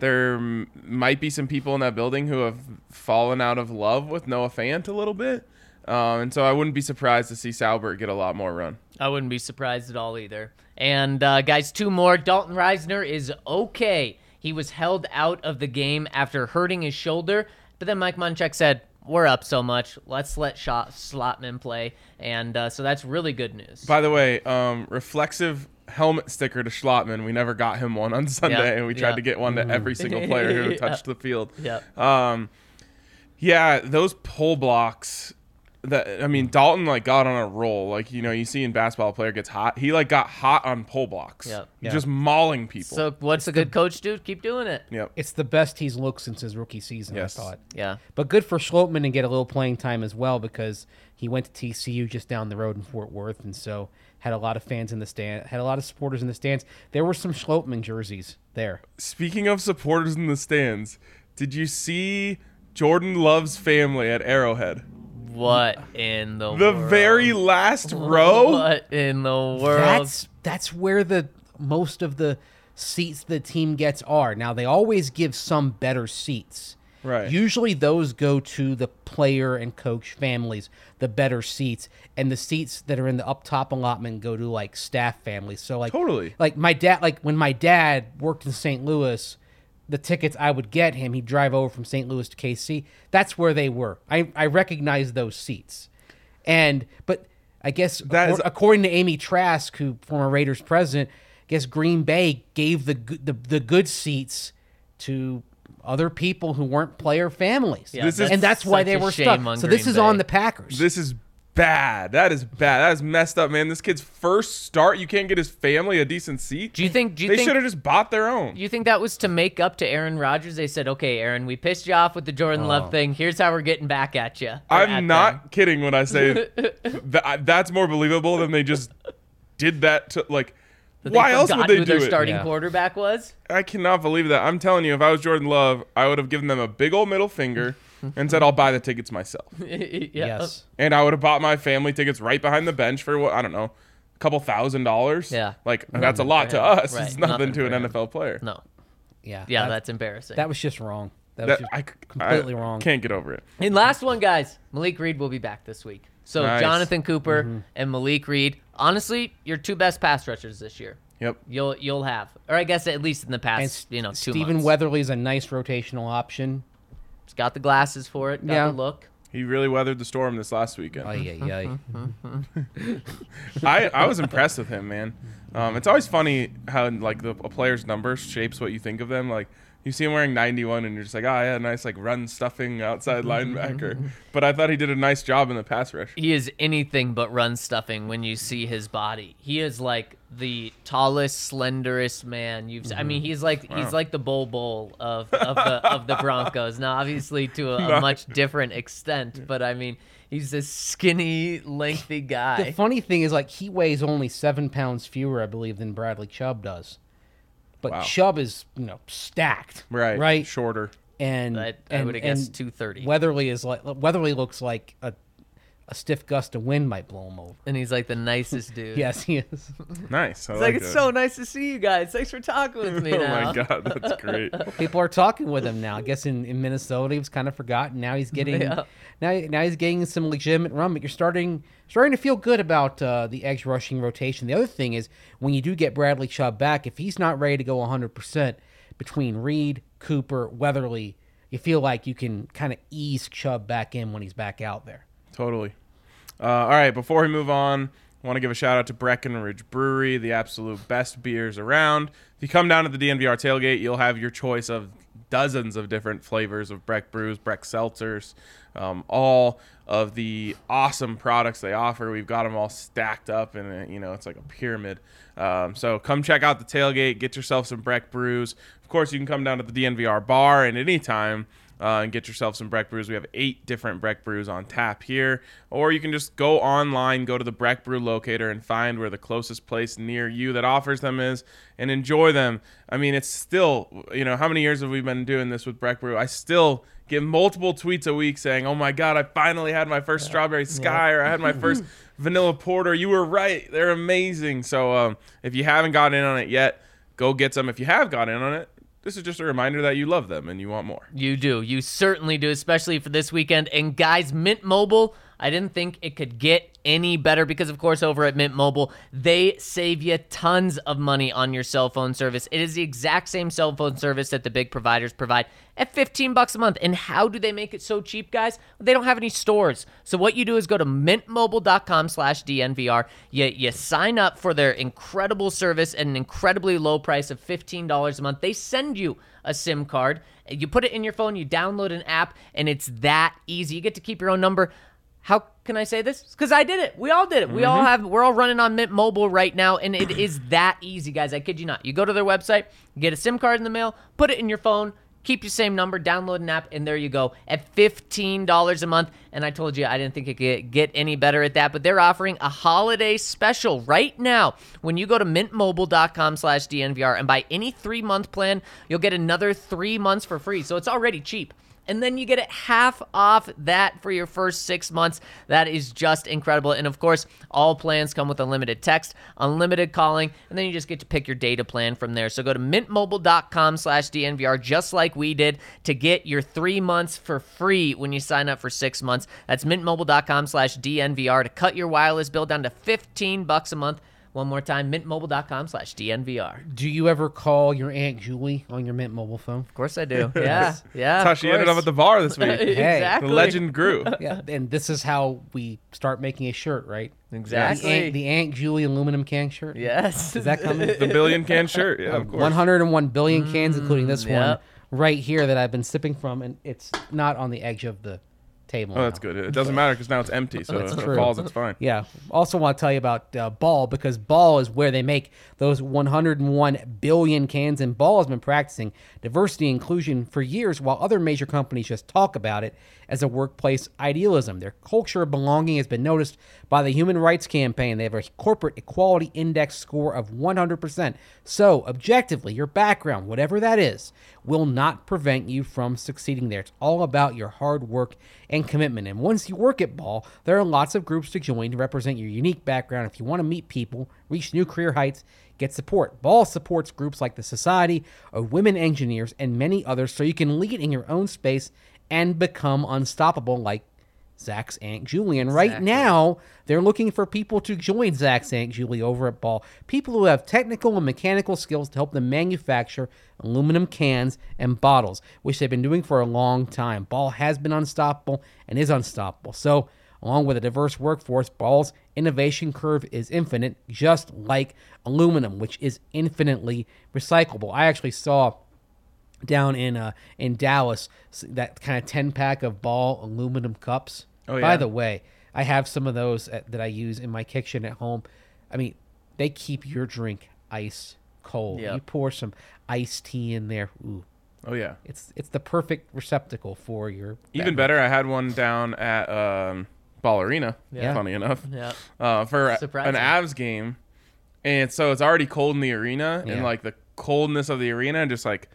there m- might be some people in that building who have fallen out of love with Noah Fant a little bit. Um, and so I wouldn't be surprised to see Saubert get a lot more run. I wouldn't be surprised at all either. And uh, guys, two more. Dalton Risner is okay. He was held out of the game after hurting his shoulder, but then Mike Munchak said, "We're up so much. Let's let Schlottmann play," and uh, so that's really good news. By the way, um, reflexive helmet sticker to Schlottmann. We never got him one on <laughs> Sunday, Yeah, and we tried yeah. to get one to every single player who <laughs> Yeah. touched the field. Yeah. Um, yeah, those pull blocks. That I mean, Dalton like got on a roll. Like you know, you see in basketball, a player gets hot. He like got hot on pull blocks. Yep. Yeah. just mauling people. So what's a good coach do? Keep doing it. yep. It's the best he's looked since his rookie season, Yes. I thought. Yeah. But good for Schlottmann to get a little playing time as well because he went to TCU just down the road in Fort Worth, and so had a lot of fans in the stand, had a lot of supporters in the stands. There were some Schlottmann jerseys there. Speaking of supporters in the stands, did you see Jordan Love's family at Arrowhead? What in the world The world? very last <laughs> row. What in the world? That's that's where the most of the seats the team gets are. Now they always give some better seats. Right. Usually those go to the player and coach families, the better seats, and the seats that are in the up top allotment go to like staff families. So like Totally. like my dad like when my dad worked in St. Louis, the tickets I would get him, he'd drive over from St. Louis to KC. That's where they were. I I recognize those seats. And but I guess That is- accor- according to Amy Trask, who former Raiders president, I guess Green Bay gave the good- the, the good seats to other people who weren't player families. Yeah, This is and that's why they were shame stuck. on So this Green is on the Packers. This is bad. That is bad. That is messed up, man. This kid's first start, you can't get his family a decent seat. Do you think? Do you they should have just bought their own? You think that was to make up to Aaron Rodgers? They said, "Okay, Aaron, we pissed you off with the Jordan Love oh. thing. Here's how we're getting back at you." I'm not kidding when I say <laughs> that, that's more believable than they just did that to like. Why else would they who do their it? starting Yeah. quarterback was? I cannot believe that. I'm telling you, if I was Jordan Love, I would have given them a big old middle finger <laughs> and said, "I'll buy the tickets myself." <laughs> yeah. yes. and I would have bought my family tickets right behind the bench for what I don't know, a couple thousand dollars. Yeah. like that's a lot to us. Right, It's nothing, nothing to for an him. NFL player. No. Yeah. Yeah, that, that's embarrassing. that was just wrong. That, was That just I completely I wrong. Can't get over it. And last one, guys. Malik Reed will be back this week. So Nice. Jonathan Cooper Mm-hmm. and Malik Reed, honestly, your two best pass rushers this year. Yep. You'll you'll have, or I guess at least in the and past, you know, two Stephen months. Weatherly's a nice rotational option. He's got the glasses for it. Got Yeah. the look. He really weathered the storm this last weekend. Ay, ay, ay. <laughs> I, I was impressed with him, man. Um, it's always funny how like the, a player's number shapes what you think of them. Like you see him wearing 91, and you're just like, oh yeah, a nice like run stuffing outside <laughs> linebacker. But I thought he did a nice job in the pass rush. He is anything but run stuffing when you see his body. He is like the tallest, slenderest man you've. se- I mean, mm-hmm. he's like he's like the Bol Bol of of the of the Broncos. Now, obviously, to a, a <laughs> much different extent, but I mean, he's this skinny, lengthy guy. The funny thing is, like, he weighs only seven pounds fewer, I believe, than Bradley Chubb does. But Wow. Chubb is, you know, stacked. Right. Right. Shorter. And I, I and, would have guessed two thirty. Weatherly is like Weatherly looks like a a stiff gust of wind might blow him over. and he's like the nicest <laughs> dude. Yes, he is. Nice. I It's like, like it's that. so nice to see you guys. Thanks for talking with <laughs> me Oh now. my god, that's <laughs> great. People are talking with him now. I guess in, in Minnesota he was kind of forgotten. Now he's getting Yeah. now now he's getting some legitimate run. But you're starting starting to feel good about uh, the edge rushing rotation. The other thing is when you do get Bradley Chubb back, if he's not ready to go 100 percent between Reed, Cooper, Weatherly, you feel like you can kind of ease Chubb back in when he's back out there. Totally. Uh, all right, before we move on, I want to give a shout out to Breckenridge Brewery, the absolute best beers around. If you come down to the DNVR tailgate, you'll have your choice of dozens of different flavors of Breck brews, Breck seltzers, um, all of the awesome products they offer. We've got them all stacked up, and you know it's like a pyramid. Um, so come check out the tailgate, get yourself some Breck brews. Of course, you can come down to the DNVR bar at any time uh, and get yourself some Breck brews. We have eight different Breck brews on tap here, or you can just go online, go to the Breck brew locator, and find where the closest place near you that offers them is, and enjoy them. I mean, it's still, you know, how many years have we been doing this with Breck brew? I still get multiple tweets a week saying, "Oh my God, I finally had my first strawberry sky, or I had my first <laughs> vanilla porter." You were right; they're amazing. So, um, if you haven't gotten in on it yet, go get some. If you have got in on it, this is just a reminder that you love them and you want more. You do. You certainly do, especially for this weekend. And guys, Mint Mobile, I didn't think it could get any better because, of course, over at Mint Mobile, they save you tons of money on your cell phone service. It is the exact same cell phone service that the big providers provide at 15 bucks a month. And how do they make it so cheap, guys? They don't have any stores. So what you do is go to mintmobile.com slash DNVR. You, you sign up for their incredible service at an incredibly low price of $15 a month. They send you a SIM card. You put it in your phone, you download an app, and it's that easy. You get to keep your own number. How can I say this? Because I did it. We all did it. We all mm-hmm. have. We're all running on Mint Mobile right now, and it is that easy, guys. I kid you not. You go to their website, get a SIM card in the mail, put it in your phone, keep your same number, download an app, and there you go at fifteen dollars a month. And I told you I didn't think it could get any better at that, but they're offering a holiday special right now. When you go to mintmobile.com/dnvr and buy any three month plan, you'll get another three months for free. So it's already cheap and then you get it half off that for your first six months. That is just incredible. And of course, all plans come with unlimited text, unlimited calling, and then you just get to pick your data plan from there. So go to mintmobile.com slash DNVR, just like we did, to get your three months for free when you sign up for six months. That's mintmobile.com slash DNVR to cut your wireless bill down to 15 bucks a month. One more time, mintmobile.com slash DNVR. Do you ever call your Aunt Julie on your Mint mobile phone? Of course I do. <laughs> Yeah. Yeah. That's how she ended up at the bar this <laughs> week. exactly. The legend grew. <laughs> Yeah, and this is how we start making a shirt, right? Exactly. The Aunt, the Aunt Julie aluminum can shirt. Yes. Is that coming? The billion can shirt. Yeah, of course. 101 billion cans, including this mm, one right here that I've been sipping from, and it's not on the edge of the table. Oh, that's now. good. It doesn't matter because now it's empty. So if it falls, it's fine. Yeah. Also, want to tell you about uh, Ball because Ball is where they make those 101 billion cans, and Ball has been practicing diversity and inclusion for years, while other major companies just talk about it as a workplace idealism. Their culture of belonging has been noticed by the Human Rights Campaign. They have a corporate equality index score of 100%. So, objectively, your background, whatever that is, will not prevent you from succeeding there. It's all about your hard work and commitment. And once you work at Ball, there are lots of groups to join to represent your unique background. If you want to meet people, reach new career heights, get support. Ball supports groups like the Society of Women Engineers and many others so you can lead in your own space and become unstoppable like Zach's Aunt Julie. And right now, they're looking for people to join Zach's Aunt Julie over at Ball. People who have technical and mechanical skills to help them manufacture aluminum cans and bottles, which they've been doing for a long time. Ball has been unstoppable and is unstoppable. So, along with a diverse workforce, Ball's innovation curve is infinite, just like aluminum, which is infinitely recyclable. I actually saw down in uh, in Dallas that kind of 10 pack of ball aluminum cups. Oh, By the way, I have some of those at, that I use in my kitchen at home. I mean, they keep your drink ice cold. Yep. You pour some iced tea in there. Ooh, Oh yeah. it's it's the perfect receptacle for your Even beverage. better, I had one down at um, Ball Arena. Yeah. Funny enough. Yeah. Uh, for a- an Avs game, and so it's already cold in the arena, Yeah. and like the coldness of the arena and just like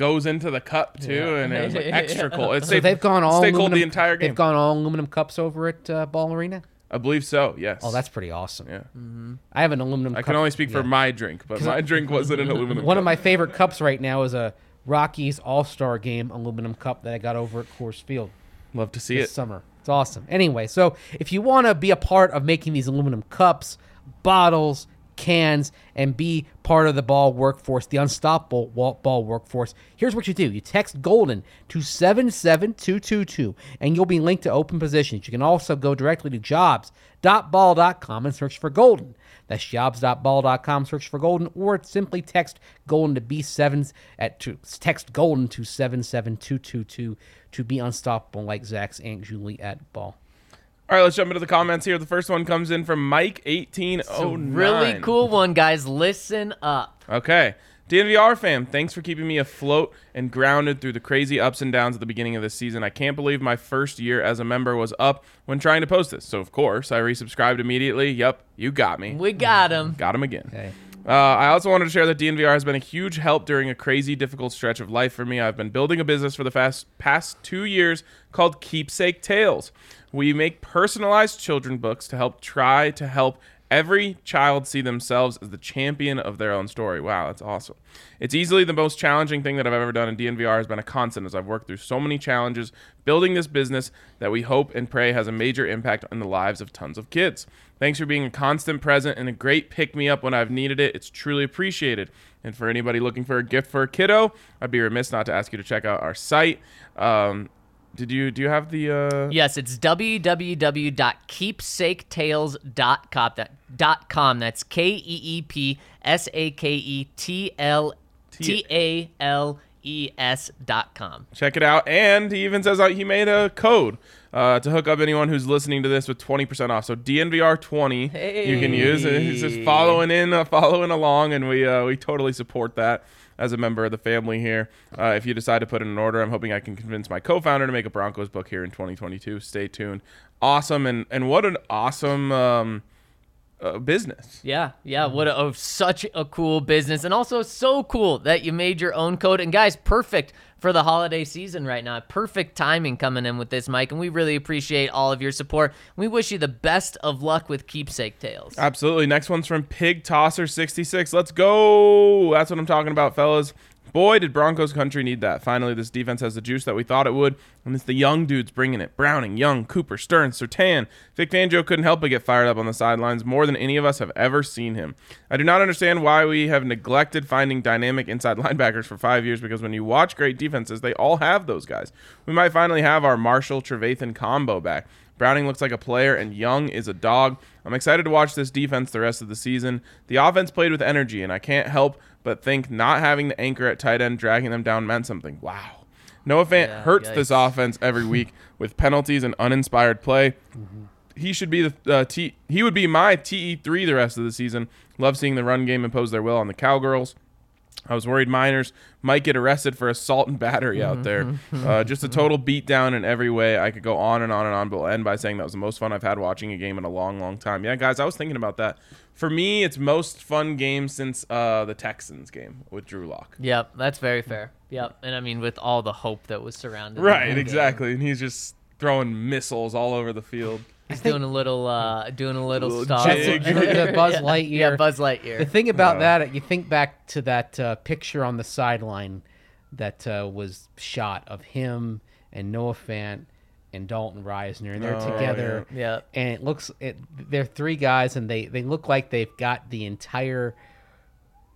goes into the cup too, Yeah. and it was like extra <laughs> cold. It So stayed, they've gone all stayed cold aluminum, the entire game. They've gone all aluminum cups over at uh, Ball Arena. I believe so. Yes. Oh, that's pretty awesome. yeah. I have an aluminum. Cup. I cup. can only speak for yeah. my drink, but <laughs> my drink wasn't an aluminum. One of my favorite cups right now is a Rockies All Star Game aluminum cup that I got over at Coors Field love to see this it. summer. It's awesome. Anyway, so if you want to be a part of making these aluminum cups, bottles, cans, and be part of the ball workforce, the unstoppable ball workforce, here's what you do. You text Golden to 77222 and you'll be linked to open positions. You can also go directly to jobs.ball.com and search for Golden. That's jobs.ball.com, search for Golden, or simply text Golden to B7s at text Golden to 77222 to be unstoppable like Zach's Aunt Julie at Ball. All right, let's jump into the comments here. The first one comes in from Mike eighteen It's oh really cool one, guys. Listen up. Okay. DNVR fam, thanks for keeping me afloat and grounded through the crazy ups and downs at the beginning of this season. I can't believe my first year as a member was up when trying to post this. So, of course, I resubscribed immediately. Yep, you got me. We got him. Got him again. Okay. Uh, I also wanted to share that DNVR has been a huge help during a crazy, difficult stretch of life for me. I've been building a business for the fast, past two years called Keepsake Tales. We make personalized children books to help try to help every child see themselves as the champion of their own story. Wow, that's awesome. It's easily the most challenging thing that I've ever done, and DNVR has been a constant as I've worked through so many challenges building this business that we hope and pray has a major impact on the lives of tons of kids. Thanks for being a constant present and a great pick me up when I've needed it. It's truly appreciated. And for anybody looking for a gift for a kiddo, I'd be remiss not to ask you to check out our site. Um, did you do you have the uh, Yes, it's www.keepsaketales.com. That dot com. That's K E E P S A K E T L T A L E S dot com. check it out. And he even says uh, he made a code uh, to hook up anyone who's listening to this with 20% off. So DNVR20 you can use. He's just following in, uh, following along, and we uh, we totally support that as a member of the family here. Uh, if you decide to put in an order, I'm hoping I can convince my co-founder to make a Broncos book here in 2022. Stay tuned. Awesome, and and what an awesome um, uh, business. Yeah, yeah. What a, oh, such a cool business, and also so cool that you made your own code. And guys, perfect for the holiday season right now. Perfect timing coming in with this, Mike. And we really appreciate all of your support. We wish you the best of luck with Keepsake Tales. Absolutely. Next one's from Pig Tosser 66. Let's go. That's what I'm talking about, fellas. Boy, did Broncos country need that. Finally, this defense has the juice that we thought it would, and it's the young dudes bringing it. Browning, Young, Cooper, Stearns, Surtain. Vic Fangio couldn't help but get fired up on the sidelines more than any of us have ever seen him. I do not understand why we have neglected finding dynamic inside <laughs> linebackers for five years because when you watch great defenses, they all have those guys. We might finally have our Marshall Trevathan combo back. Browning looks like a player, and Young is a dog. I'm excited to watch this defense the rest of the season. The offense played with energy, and I can't help but think not having the anchor at tight end dragging them down meant something. Wow. Noah Fant Yeah, hurts this offense every week <laughs> with penalties and uninspired play. He should be the uh, T. He would be my TE three the rest of the season. Love seeing the run game impose their will on the Cowgirls. I was worried Meinerz might get arrested for assault and battery out there. Uh, just a total beatdown in every way. I could go on and on and on, but end by saying that was the most fun I've had watching a game in a long, long time. Yeah, guys, I was thinking about that. For me, it's most fun game since uh, the Texans game with Drew Lock. Yep, that's very fair. Yep, and I mean with all the hope that was surrounding. the Right, whole game. exactly. And he's just throwing missiles all over the field. He's doing a little, uh, doing a little Little star. jig. <laughs> The, the Buzz Yeah. Lightyear. Yeah, Buzz Lightyear. The thing about that, you think back to that uh, picture on the sideline that uh, was shot of him and Noah Fant and Dalton Risner, and they're Oh, together. yeah. and it looks it, they're three guys, and they they look like they've got the entire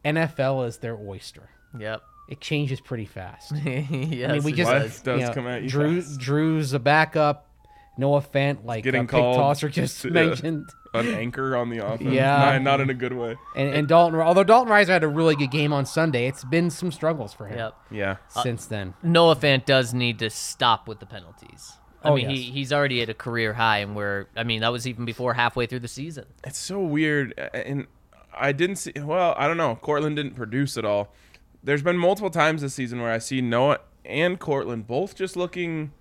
NFL as their oyster. Yep. It changes pretty fast. <laughs> yes, I mean, we it just Life does you know, come at you Drew fast. Drew's a backup. Noah Fant, like Getting uh, Pig called Tosser just to- yeah. mentioned. <laughs> An anchor on the offense. Yeah. Not, not in a good way. And, and Dalton, although Dalton Risner had a really good game on Sunday, it's been some struggles for him Yep. Yeah. since then. Noah Fant does need to stop with the penalties. I Oh, mean, he, he's already at a career high, and we're, I mean, that was even before halfway through the season. it's so weird and i didn't see well i don't know courtland didn't produce at all there's been multiple times this season where i see noah and courtland both just looking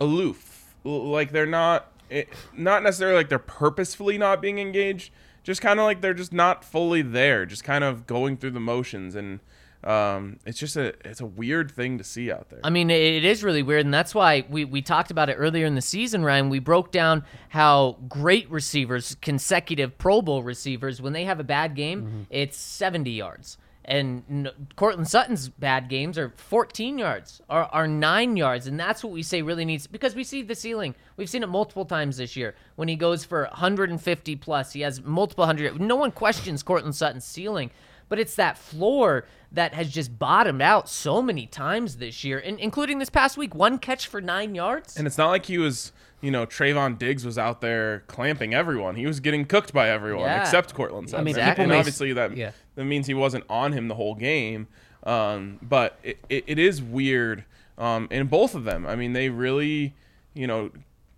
aloof L- like they're not it, not necessarily like they're purposefully not being engaged just kind of like they're just not fully there just kind of going through the motions and um, it's just a it's a weird thing to see out there I mean, it is really weird, and that's why we, we talked about it earlier in the season, Ryan. We broke down how great receivers, consecutive Pro Bowl receivers, when they have a bad game, it's 70 yards. And n- Courtland Sutton's bad games are 14 yards, are, are nine yards, and that's what we say really needs because we see the ceiling. We've seen it multiple times this year when he goes for 150 plus. He has multiple hundred. No one questions Courtland Sutton's ceiling but it's that floor that has just bottomed out so many times this year, and including this past week, one catch for nine yards. And it's not like he was, you know, Trevon Diggs was out there clamping everyone. He was getting cooked by everyone Yeah. except Courtland Sutton. I mean, And- people and obviously that yeah. that means he wasn't on him the whole game. Um, but it, it, it is weird um, in both of them. I mean, they really, you know,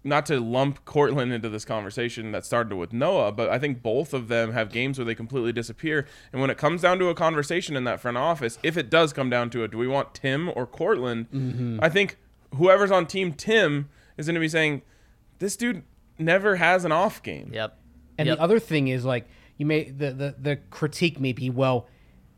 not to lump Courtland into this conversation that started with Noah, but I think both of them have games where they completely disappear. And when it comes down to a conversation in that front office, if it does come down to it, do we want Tim or Courtland? Mm-hmm. I think whoever's on team Tim is going to be saying, this dude never has an off game. Yep. And Yep. the other thing is like you may the, the the critique may be well,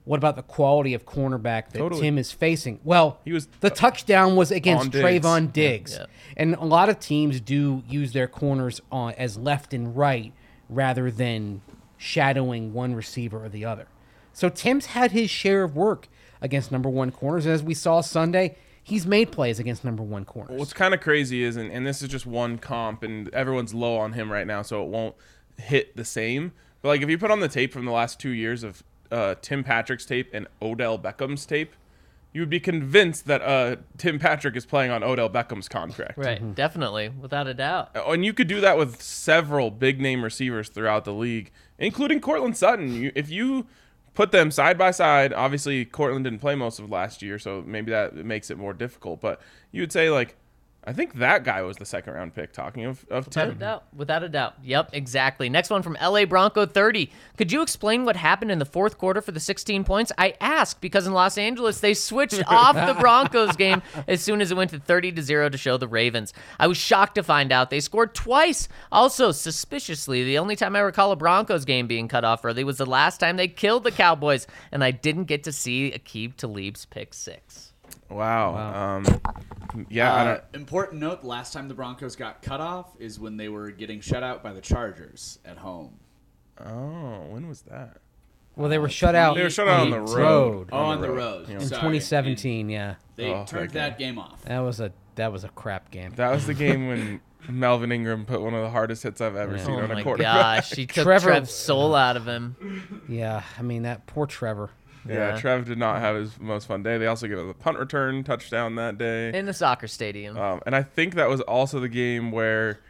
what about the quality of cornerback that Totally. Tim is facing? Well, He was- the touchdown was against On Diggs. Trevon Diggs, Yeah. and a lot of teams do use their corners on as left and right rather than shadowing one receiver or the other. So Tim's had his share of work against number one corners. As we saw Sunday, he's made plays against number one corners. What's kind of crazy is, and, and this is just one comp, and everyone's low on him right now, so it won't hit the same. But like, if you put on the tape from the last two years of uh, Tim Patrick's tape and Odell Beckham's tape, you would be convinced that uh, Tim Patrick is playing on Odell Beckham's contract. Right, definitely, without a doubt. And you could do that with several big name receivers throughout the league, including Courtland Sutton. You, if you put them side by side, obviously Courtland didn't play most of last year, so maybe that makes it more difficult. But you would say like, I think that guy was the second round pick. Talking of of Without a Tim, doubt. Without a doubt. Yep, exactly. Next one from LA Bronco 30. Could you explain what happened in the fourth quarter for the 16 points? I ask because in Los Angeles they switched <laughs> off the Broncos game as soon as it went to 30 to 0 to show the Ravens. I was shocked to find out they scored twice. Also, suspiciously, the only time I recall a Broncos game being cut off early was the last time they killed the Cowboys, and I didn't get to see Aqib Talib's pick six. Wow. Um, yeah, I Uh, don't. important note: the last time the Broncos got cut off is when they were getting shut out by the Chargers at home. Oh, when was that? well, they were shut out. They were shut out on the the road. road. Oh, on the road. Yeah. in 2017. Yeah, They Oh, turned that that game off. that was a that was a crap game. That was the <laughs> game when Melvin Ingram put one of the hardest hits I've ever seen Oh on a quarterback. Oh my gosh, he <laughs> took Trevor- Trev's soul out of him. Yeah, I mean that poor Trevor. Yeah, Yeah. Trev did not have his most fun day. They also gave him a punt return touchdown that day. In the soccer stadium. Um, and I think that was also the game where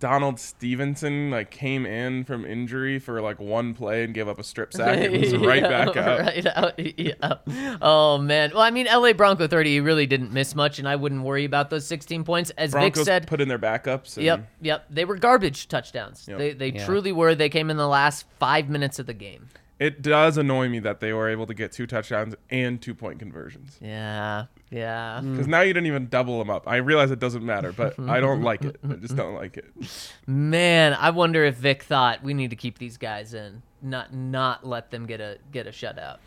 Donald Stephenson like came in from injury for like one play and gave up a strip sack and was <laughs> right Yeah, back <laughs> out. Right out. Yeah. Oh man. Well, I mean, LA Bronco 30 really didn't miss much, and I wouldn't worry about those 16 points. As Broncos Vic said, put in their backups. And Yep, yep. They were garbage touchdowns. Yep. They they Yeah. truly were. They came in the last five minutes of the game. It does annoy me that they were able to get two touchdowns and two point conversions. Yeah, yeah. Because now you didn't even double them up. I realize it doesn't matter, but I don't like it. I just don't like it. <laughs> Man, I wonder if Vic thought we need to keep these guys in, not not let them get a get a shutout.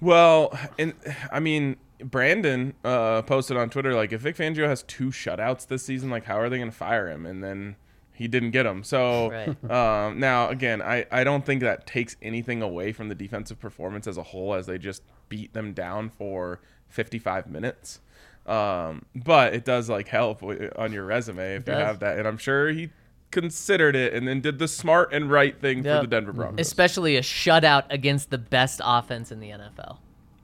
Well, and I mean, Brandon uh, posted on Twitter like, if Vic Fangio has two shutouts this season, like, how are they going to fire him? And then he didn't get them. So Right. um, now, again, I, I don't think that takes anything away from the defensive performance as a whole, as they just beat them down for 55 minutes. Um, but it does like help w- on your resume if you have that, and I'm sure he considered it and then did the smart and right thing Yep. for the Denver Broncos. Especially a shutout against the best offense in the NFL.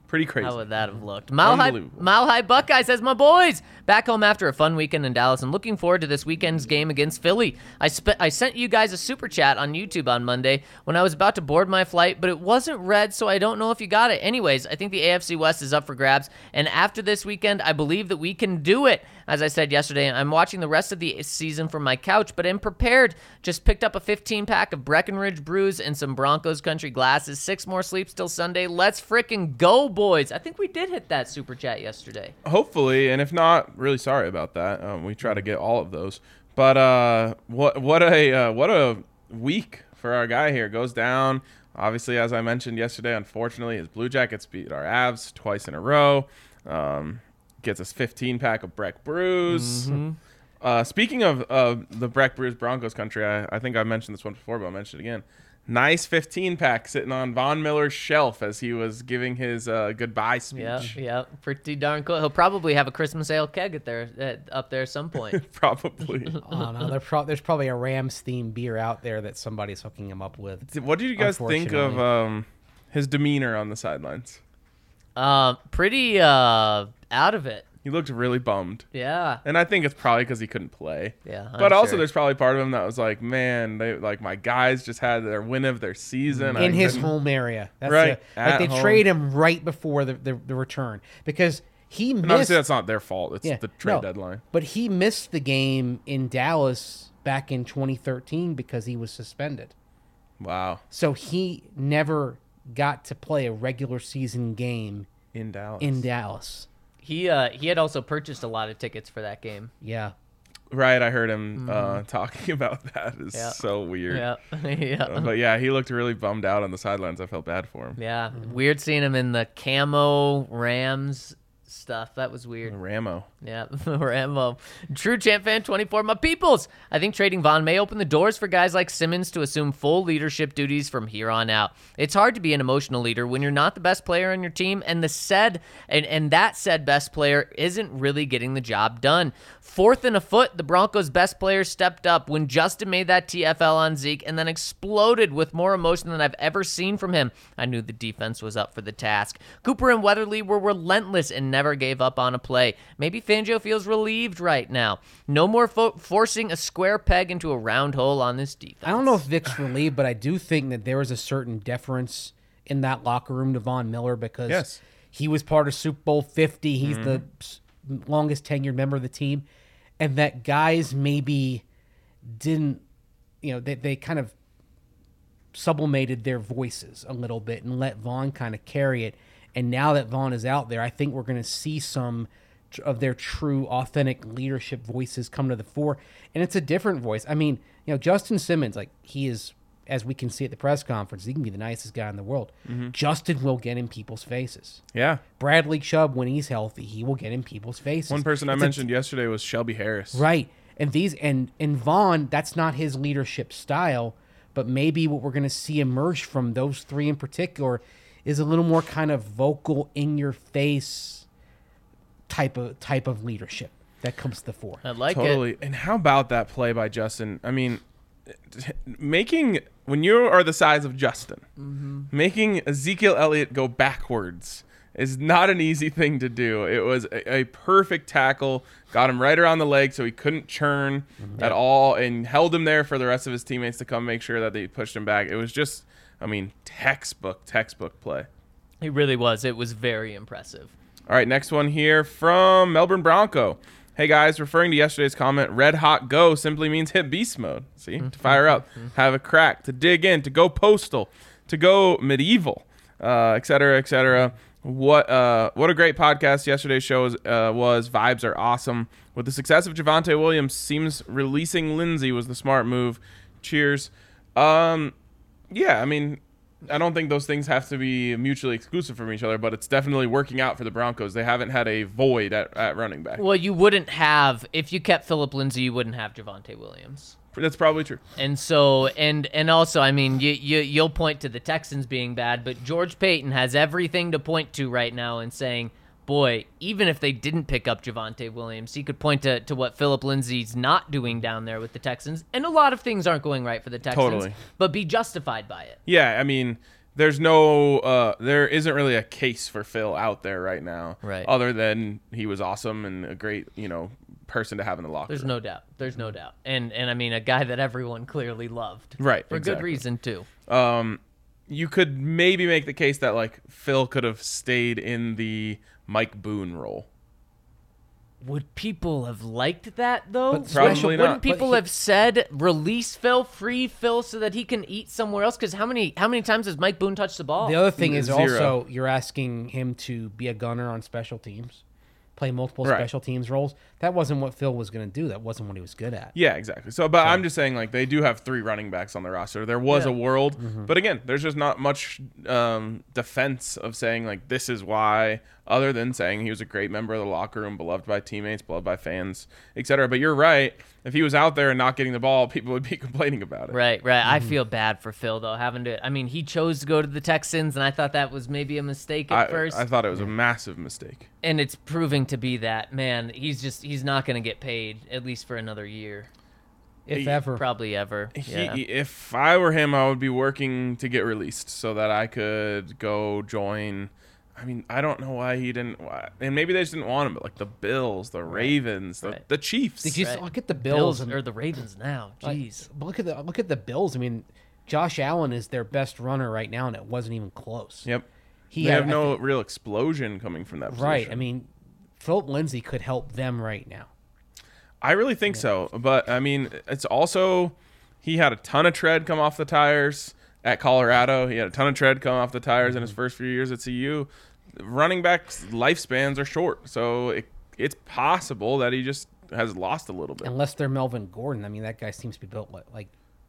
Pretty crazy. How would that have looked? Mile High. Mile High Buckeye says, My boys, back home after a fun weekend in Dallas and looking forward to this weekend's game against Philly. I, I sent you guys a super chat on YouTube on Monday when I was about to board my flight, but it wasn't read, so I don't know if you got it. Anyways, I think the AFC West is up for grabs, and after this weekend, I believe that we can do it. As I said yesterday, I'm watching the rest of the season from my couch, but I'm prepared. Just picked up a 15 pack of Breckenridge brews and some Broncos country glasses. Six more sleeps till Sunday. Let's frickin' go, boys. I think we did hit that super chat yesterday. hopefully and if not really sorry about that. Um, we try to get all of those. But uh what what a uh, what a week for our guy here. Goes down. Obviously as i mentioned yesterday unfortunately his blue jackets beat our avs twice in a row. Um, gets us 15 pack of breck brews uh, speaking of uh, the breck brews broncos country I, I think i mentioned this one before but i'll mention it again nice 15 pack sitting on von miller's shelf as he was giving his uh, goodbye speech Yeah, yeah, pretty darn cool. He'll probably have a Christmas ale keg at there, at, up there at some point. <laughs> probably <laughs> Oh no, pro- there's probably a Rams themed beer out there that somebody's hooking him up with. What did you guys think of um, his demeanor on the sidelines? Um, pretty uh out of it. He looked really bummed, Yeah, and I think it's probably because he couldn't play. yeah. I'm but also, sure. there's probably part of him that was like, "Man, they like my guys just had their win of their season I in his couldn't-" home area. That's Right, the- like they home. trade him right before the, the, the return because he And missed. obviously, that's not their fault. It's yeah, the trade no, deadline. But he missed the game in Dallas back in 2013 because he was suspended. Wow, So he never got to play a regular season game in Dallas. in Dallas. He uh he had also purchased a lot of tickets for that game. Yeah. right, I heard him uh, <laughs> talking about that. It's Mm-hmm. Yeah. so weird. Yeah, <laughs> yeah. Uh, but yeah, he looked really bummed out on the sidelines. I felt bad for him. Yeah, weird seeing him in the camo Rams stuff. That was weird. Ramo. Yeah, <laughs> Rambo. True Champ Fan 24, my peoples. I think trading Von may open the doors for guys like Simmons to assume full leadership duties from here on out. It's hard to be an emotional leader when you're not the best player on your team, and the said and, and that said best player isn't really getting the job done. Fourth and a foot, the Broncos' best player stepped up when Justin made that TFL on Zeke and then exploded with more emotion than I've ever seen from him. I knew the defense was up for the task. Cooper and Weatherly were relentless and never gave up on a play. Maybe Fangio feels relieved right now. No more fo- forcing a square peg into a round hole on this defense. I don't know if Vic's relieved, but I do think that there was a certain deference in that locker room to Von Miller because Yes. he was part of Super Bowl 50. He's the mm-hmm. longest tenured member of the team. And that guys maybe didn't, you know, they, they kind of sublimated their voices a little bit and let Von kind of carry it. And now that Von is out there, I think we're going to see some of their true, authentic leadership voices come to the fore. And it's a different voice. I mean, you know, Justin Simmons, like he is, as we can see at the press conference, he can be the nicest guy in the world. Mm-hmm. Justin will get in people's faces. Yeah. Bradley Chubb, when he's healthy, he will get in people's faces. One person I It's a- mentioned yesterday was Shelby Harris. Right. And these and and Von, that's not his leadership style, but maybe what we're going to see emerge from those three in particular is a little more kind of vocal in your face type of type of leadership that comes to the fore. I like it. Totally. And how about that play by Justin? I mean, making when you are the size of Justin, Mm-hmm. making Ezekiel Elliott go backwards is not an easy thing to do. It was a, a perfect tackle, got him right around the leg so he couldn't churn Mm-hmm. at all, and held him there for the rest of his teammates to come make sure that they pushed him back. It was just, I mean, textbook, textbook play. It really was. It was very impressive. All right, next one here from Melbourne Bronco. Hey guys, referring to yesterday's comment, red hot go simply means hit beast mode. See, to fire up, have a crack, to dig in, to go postal, to go medieval, uh, et cetera, et cetera. What uh, what a great podcast yesterday's show was, uh, was. Vibes are awesome. With the success of Javonte Williams, seems releasing Lindsay was the smart move. Cheers. Um, yeah, I mean, I don't think those things have to be mutually exclusive from each other, but it's definitely working out for the Broncos. They haven't had a void at, at running back. Well, you wouldn't have if you kept Philip Lindsay, you wouldn't have Javonte Williams. That's probably true. And so, and and also, I mean, you, you you'll point to the Texans being bad, but George Paton has everything to point to right now and saying, boy, even if they didn't pick up Javonte Williams, he could point to, to what Philip Lindsay's not doing down there with the Texans, and a lot of things aren't going right for the Texans, Totally. but be justified by it. Yeah, I mean, there's no, uh, there isn't really a case for Phil out there right now, Right. Other than he was awesome and a great, you know, person to have in the locker There's room. no doubt. There's no doubt. And and I mean, a guy that everyone clearly loved, Right, For good reason too. Um, you could maybe make the case that like Phil could have stayed in the Mike Boone role. Would people have liked that though? But Probably special- not. Wouldn't people he- have said release Phil, free Phil, so that he can eat somewhere else? Because how many how many times has Mike Boone touched the ball? The other thing is Zero. also you're asking him to be a gunner on special teams, play multiple Right. special teams roles. That wasn't what Phil was going to do. That wasn't what he was good at. Yeah, exactly. So, but I'm just saying, like, they do have three running backs on the roster. There was Yeah. a world, Mm-hmm. but again, there's just not much um, defense of saying like this is why, other than saying he was a great member of the locker room, beloved by teammates, beloved by fans, etc. But you're right. If he was out there and not getting the ball, <laughs> people would be complaining about it. Right, right. I Mm-hmm. feel bad for Phil though, having to. I mean, he chose to go to the Texans, and I thought that was maybe a mistake at I, first, I thought it was a massive mistake. and it's proving to be that. Man, he's just he's not going to get paid at least for another year, If He- ever. probably ever. He, Yeah. if I were him, I would be working to get released so that I could go join. I mean, I don't know why he didn't. Why, and maybe they just didn't want him, but like the Bills, the Ravens, the, Right. the Chiefs. Did you Right. look at the Bills Bills? and- or the Ravens now? Jeez. but look at the look at the Bills. I mean, Josh Allen is their best runner right now, and it wasn't even close. Yep. He they had- have no think- real explosion coming from that. right. I mean, Philip Lindsay could help them right now. I really think so. But I mean, it's also he had a ton of tread come off the tires at Colorado. He had a ton of tread come off the tires in his mm-hmm. first few years at CU. Running backs' lifespans are short, so it, it's possible that he just has lost a little bit. Unless they're Melvin Gordon. I mean, that guy seems to be built like, like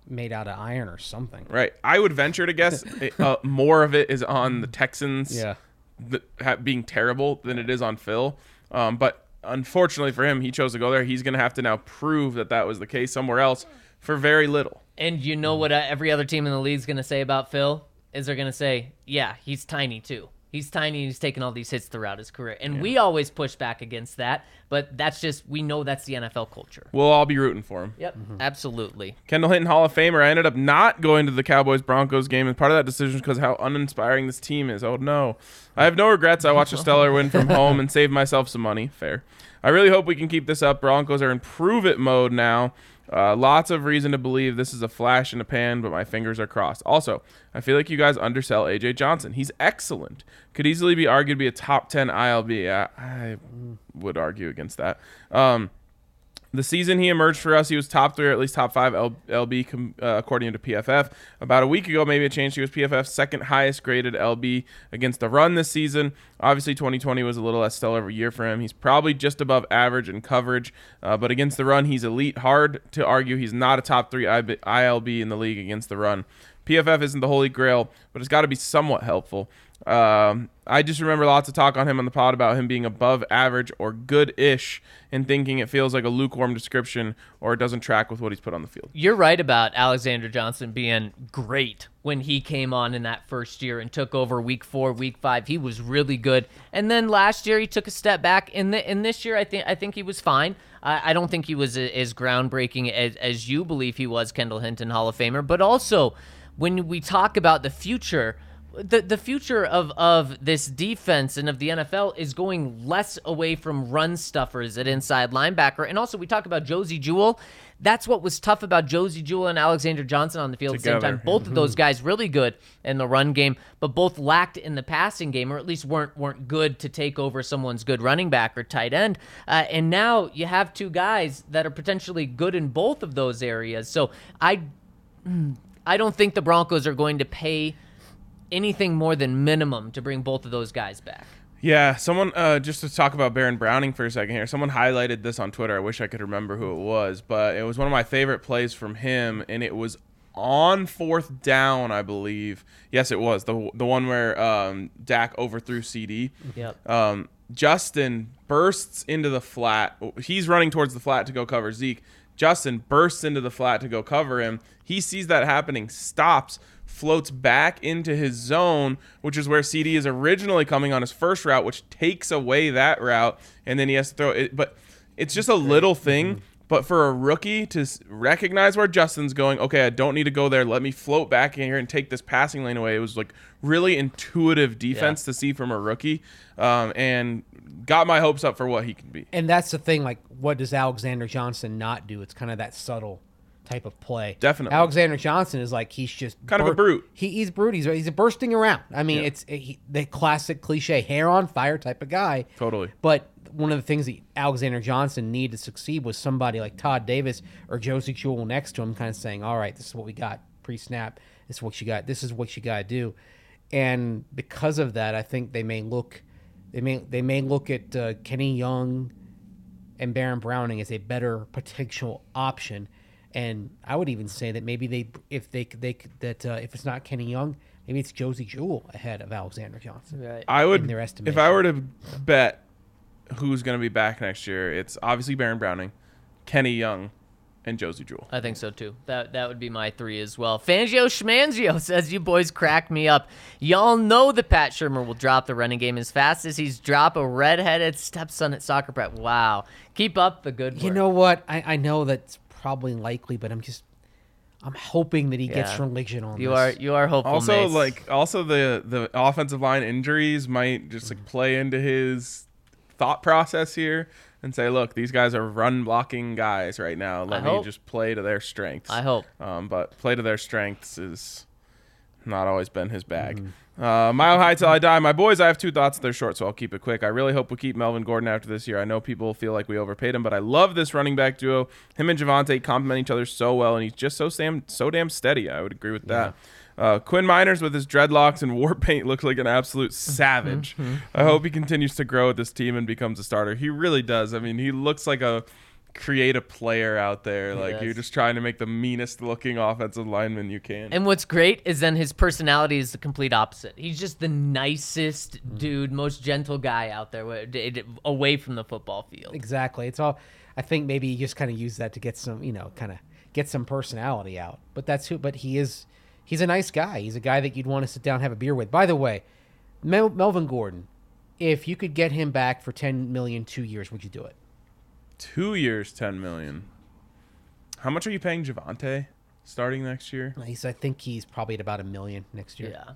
made out of iron or something. Right. I would venture to guess <laughs> it, uh, more of it is on the Texans th- ha- being terrible than it is on Phil. Um, but unfortunately for him, he chose to go there. He's going to have to now prove that that was the case somewhere else for very little. And you know what uh, every other team in the league is going to say about Phil? Is they're going to say, yeah, he's tiny too. He's tiny. He's taken all these hits throughout his career, and we always push back against that. But that's just we know that's the NFL culture. We'll all be rooting for him. Yep, mm-hmm. absolutely. Kendall Hinton Hall of Famer. I ended up not going to the Cowboys Broncos game, and part of that decision is because how uninspiring this team is. Oh no, I have no regrets. I watched a stellar win from <laughs> home and saved myself some money. Fair. I really hope we can keep this up. Broncos are in prove it mode now. Uh, lots of reason to believe this is a flash in the pan, but my fingers are crossed. Also, I feel like you guys undersell AJ Johnson. He's excellent. Could easily be argued to be a top 10 ILB. I, I would argue against that. Um, the season he emerged for us, he was top three or at least top five L- LB uh, according to PFF. About a week ago, maybe it changed. He was PFF's second highest graded LB against the run this season. Obviously, 2020 was a little less stellar of a year for him. He's probably just above average in coverage, uh, but against the run, he's elite. Hard to argue he's not a top three ILB in the league against the run. PFF isn't the holy grail, but it's got to be somewhat helpful. Um, I just remember lots of talk on him on the pod about him being above average or good-ish, and thinking it feels like a lukewarm description or it doesn't track with what he's put on the field. You're right about Alexander Johnson being great when he came on in that first year and took over week four, week five. He was really good, and then last year he took a step back. In the in this year, I think I think he was fine. I, I don't think he was as groundbreaking as, as you believe he was, Kendall Hinton, Hall of Famer. But also, when we talk about the future the the future of of this defense and of the NFL is going less away from run stuffers at inside linebacker. And also we talk about Josey Jewell. That's what was tough about Josey Jewell and Alexander Johnson on the field at the same time. Both of those guys really good in the run game, but both lacked in the passing game, or at least weren't weren't good to take over someone's good running back or tight end. Uh, and now you have two guys that are potentially good in both of those areas. So I I don't think the Broncos are going to pay anything more than minimum to bring both of those guys back. Yeah, someone uh, just to talk about Baron Browning for a second here. Someone highlighted this on Twitter. I wish I could remember who it was, but it was one of my favorite plays from him, and it was on fourth down, I believe. Yes, it was the the one where um, Dak overthrew CD. Yep. Um, Justin bursts into the flat. He's running towards the flat to go cover Zeke. Justin bursts into the flat to go cover him. He sees that happening, stops, floats back into his zone, which is where CD is originally coming on his first route, which takes away that route, and then he has to throw it. But it's just a little thing. But for a rookie to recognize where Justin's going, okay, I don't need to go there. Let me float back in here and take this passing lane away. It was like really intuitive defense to see from a rookie, um, and got my hopes up for what he can be. And that's the thing. Like, what does Alexander Johnson not do? It's kind of that subtle type of play. Definitely. Alexander Johnson is like he's just Kind of a brute. He, he's brute. He's he's bursting around. I mean, Yeah. it's he, the classic cliche hair on fire type of guy. Totally. But one of the things that Alexander Johnson needed to succeed was somebody like Todd Davis or Josey Jewell next to him, kind of saying, "All right, this is what we got pre-snap. This is what you got. This is what you got to do." And because of that, I think they may look, they may they may look at uh, Kenny Young and Baron Browning as a better potential option. And I would even say that maybe they, if they, they that uh, if it's not Kenny Young, maybe it's Josey Jewell ahead of Alexander Johnson. Right. I would, in their if I were to bet who's going to be back next year, it's obviously Baron Browning, Kenny Young, and Josey Jewell. I think so too. That that would be my three as well. Fangio Schmanzio <laughs> says you boys crack me up. Y'all know that Pat Shurmur will drop the running game as fast as he's drop a redheaded stepson at soccer prep. Wow. Keep up the good work. You know what? I, I know that's probably likely, but I'm just I'm hoping that he gets Yeah. religion on you this. are you are hopeful. Also, Mace. like, also the the offensive line injuries might just like play into his thought process here and say, look, these guys are run blocking guys right now. Let I me hope. just play to their strengths. I hope. Um, but play to their strengths is not always been his bag. Uh, mile high till I die. My boys, I have two thoughts. They're short, so I'll keep it quick. I really hope we keep Melvin Gordon after this year. I know people feel like we overpaid him, but I love this running back duo. Him and Javonte complement each other so well, and he's just so damn so damn steady. I would agree with that. Uh, Quinn Meinerz with his dreadlocks and <laughs> war paint looks like an absolute savage. I hope he continues to grow with this team and becomes a starter. He really does. I mean, he looks like a create a player out there. Like does. you're just trying to make the meanest looking offensive lineman you can. And what's great is then his personality is the complete opposite. He's just the nicest Mm. dude, most gentle guy out there, wa- d- d- away from the football field. Exactly. It's all. I think maybe he just kind of used that to get some, you know, kind of get some personality out. But that's who. But he is. He's a nice guy. He's a guy that you'd want to sit down and have a beer with. By the way, Mel- Melvin Gordon, if you could get him back for ten million two years, would you do it? Two years, ten million. How much are you paying Javonte starting next year? He's. I think he's probably at about a million next year. Yeah.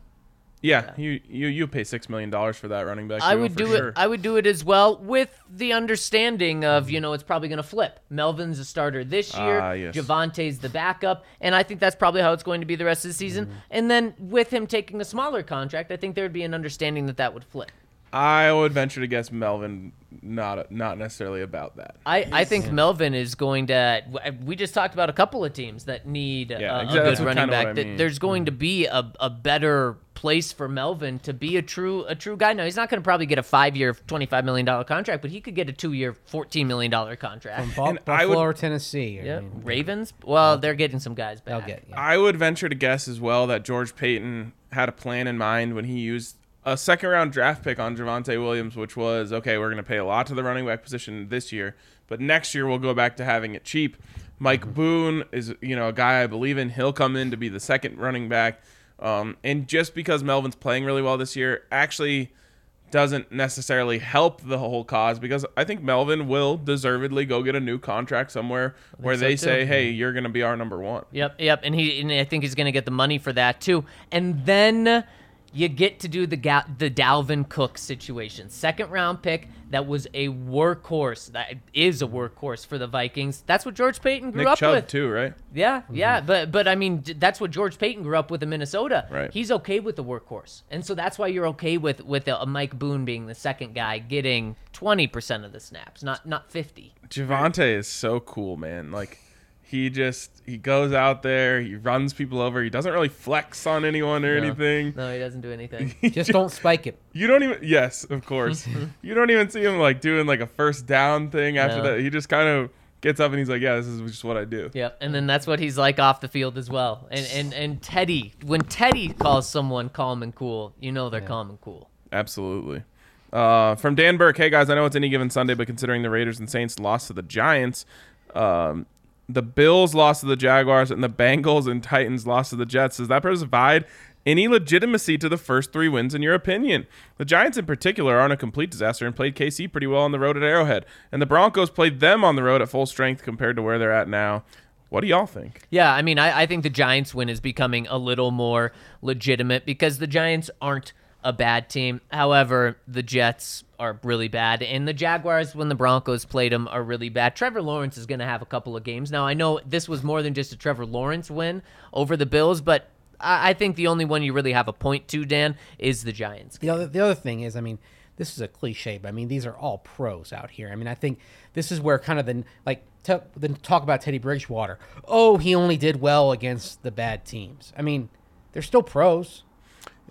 Yeah, you you you pay six million dollars for that running back. I would do sure. it. I would do it as well, with the understanding of you know it's probably going to flip. Melvin's a starter this year. Ah, yes. Javonte's the backup, and I think that's probably how it's going to be the rest of the season. Mm-hmm. And then with him taking a smaller contract, I think there would be an understanding that that would flip. I would venture to guess Melvin not not necessarily about that. I, I think Melvin is going to. We just talked about a couple of teams that need Yeah, uh, exactly. a good what- running back. I mean. There's going to be a, a better place for Melvin to be a true a true guy. Now he's not going to probably get a five year, twenty five million dollar contract, but he could get a two year, fourteen million dollar contract. Bu- And Buffalo would- or Tennessee. I Yeah, mean, Ravens. Well, they're getting some guys back. get. Yeah. I would venture to guess as well that George Paton had a plan in mind when he used a second round draft pick on Javonte Williams, which was okay, we're going to pay a lot to the running back position this year, but next year we'll go back to having it cheap. Mike Boone is you know a guy I believe in. He'll come in to be the second running back, um, and just because Melvin's playing really well this year, actually doesn't necessarily help the whole cause because I think Melvin will deservedly go get a new contract somewhere where so, they too. say, "Hey, you're going to be our number one." Yep, yep, and he and I think he's going to get the money for that too. And then you get to do the Ga- the Dalvin Cook situation. Second round pick that was a workhorse. That is a workhorse for the Vikings. That's what George Paton grew Nick up Chubb with. too, right? Yeah, mm-hmm. yeah, but but I mean that's what George Paton grew up with in Minnesota. Right. He's okay with the workhorse, and so that's why you're okay with with a, a Mike Boone being the second guy getting twenty percent of the snaps, not not fifty. Javonte is so cool, man. Like he just he goes out there, he runs people over. He doesn't really flex on anyone or No. anything. No, he doesn't do anything. <laughs> Just don't spike him. You don't even yes, of course. <laughs> you don't even see him like doing like a first down thing after No. that. He just kind of gets up and he's like, "Yeah, this is just what I do." Yep, and then that's what he's like off the field as well. And and and Teddy, when Teddy calls someone calm and cool, you know they're calm and cool. Absolutely. Uh, from Dan Burke, hey guys, I know it's any given Sunday, but considering the Raiders and Saints lost to the Giants, um, the Bills lost to the Jaguars, and the Bengals and Titans lost to the Jets, does that provide any legitimacy to the first three wins in your opinion? The Giants in particular aren't a complete disaster and played KC pretty well on the road at Arrowhead, and the Broncos played them on the road at full strength compared to where they're at now. What do y'all think? Yeah, I mean, I, I think the Giants win is becoming a little more legitimate because the Giants aren't a bad team. However, the Jets are really bad, and the Jaguars, when the Broncos played them, are really bad. Trevor Lawrence is going to have a couple of games. Now, I know this was more than just a Trevor Lawrence win over the Bills, but I, think the only one you really have a point to, Dan, is the Giants. The other, the other thing is, I mean, this is a cliche, but I mean, these are all pros out here. I mean, I think this is where kind of the like t- the talk about Teddy Bridgewater. Oh, he only did well against the bad teams. I mean, they're still pros.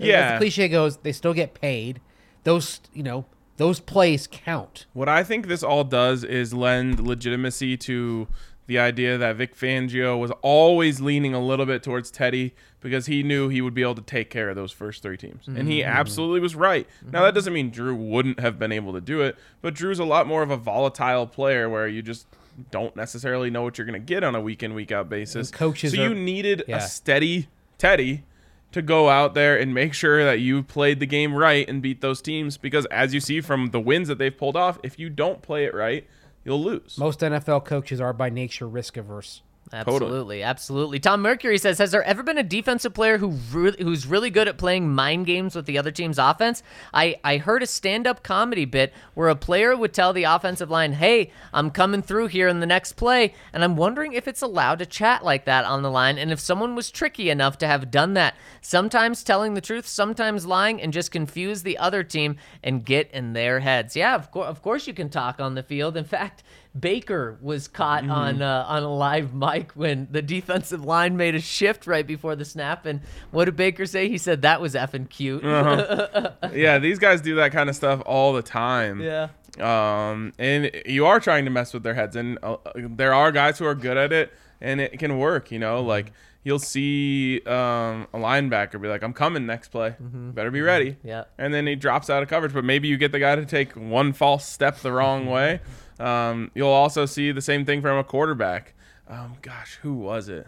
Yeah. the cliche goes, they still get paid. Those, you know, those plays count. What I think this all does is lend legitimacy to the idea that Vic Fangio was always leaning a little bit towards Teddy because he knew he would be able to take care of those first three teams. And he mm-hmm. Mm-hmm. absolutely was right. Now, mm-hmm. that doesn't mean Drew wouldn't have been able to do it, but Drew's a lot more of a volatile player where you just don't necessarily know what you're going to get on a week in, week out basis. And coaches so are- you needed yeah. a steady Teddy to go out there and make sure that you played the game right and beat those teams because as you see from the wins that they've pulled off, if you don't play it right, you'll lose. Most NFL coaches are by nature risk averse. Absolutely, absolutely. Tom Mercury says, "Has there ever been a defensive player who re- who's really good at playing mind games with the other team's offense?" I I heard a stand-up comedy bit where a player would tell the offensive line, "Hey, I'm coming through here in the next play," and I'm wondering if it's allowed to chat like that on the line, and if someone was tricky enough to have done that, sometimes telling the truth, sometimes lying, and just confuse the other team and get in their heads. Yeah, of course, of course, you can talk on the field. In fact. Baker was caught on uh, on a live mic when the defensive line made a shift right before the snap. And what did Baker say? He said that was effing cute. <laughs> yeah, these guys do that kind of stuff all the time. Yeah. Um, and you are trying to mess with their heads, and uh, there are guys who are good at it, and it can work. You know, like you'll see um, a linebacker be like, "I'm coming next play, better be ready." Yeah. and then he drops out of coverage. But maybe you get the guy to take one false step the wrong <laughs> way. Um, you'll also see the same thing from a quarterback. Um, gosh, who was it?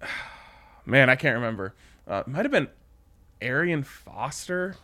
<sighs> Man, I can't remember. Uh, might have been Arian Foster,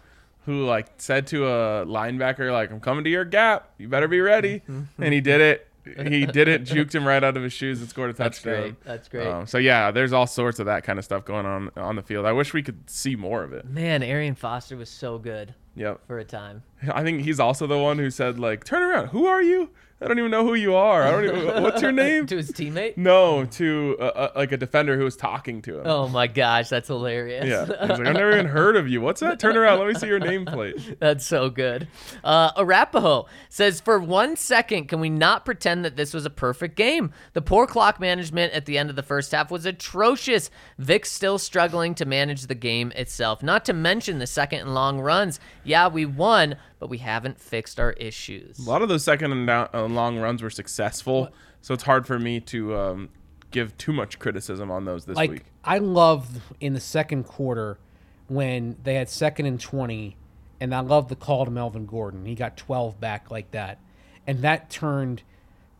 who like said to a linebacker, like, "I'm coming to your gap. You better be ready." and he did it. He did it, juked him right out of his shoes, and scored a <laughs> touchdown. That's great. That's great. Um, so yeah, there's all sorts of that kind of stuff going on on the field. I wish we could see more of it. Man, Arian Foster was so good Yep. for a time. I think he's also the one who said like, "Turn around. Who are you? I don't even know who you are. I don't even. What's your <laughs> name?" to his teammate. No, to uh, like a defender who was talking to him. Oh my gosh, that's hilarious. Yeah, he's like, I've never even <laughs> heard of you. What's that? Turn around. Let me see your nameplate. <laughs> That's so good. Uh, Arapaho says, For one second, can we not pretend that this was a perfect game? The poor clock management at the end of the first half was atrocious. Vic's still struggling to manage the game itself, not to mention the second and long runs. Yeah, we won, but we haven't fixed our issues. A lot of those second and down, uh, long runs were successful, so it's hard for me to um, give too much criticism on those this like week. I loved in the second quarter when they had second and twenty, and I loved the call to Melvin Gordon. He got twelve back like that, and that turned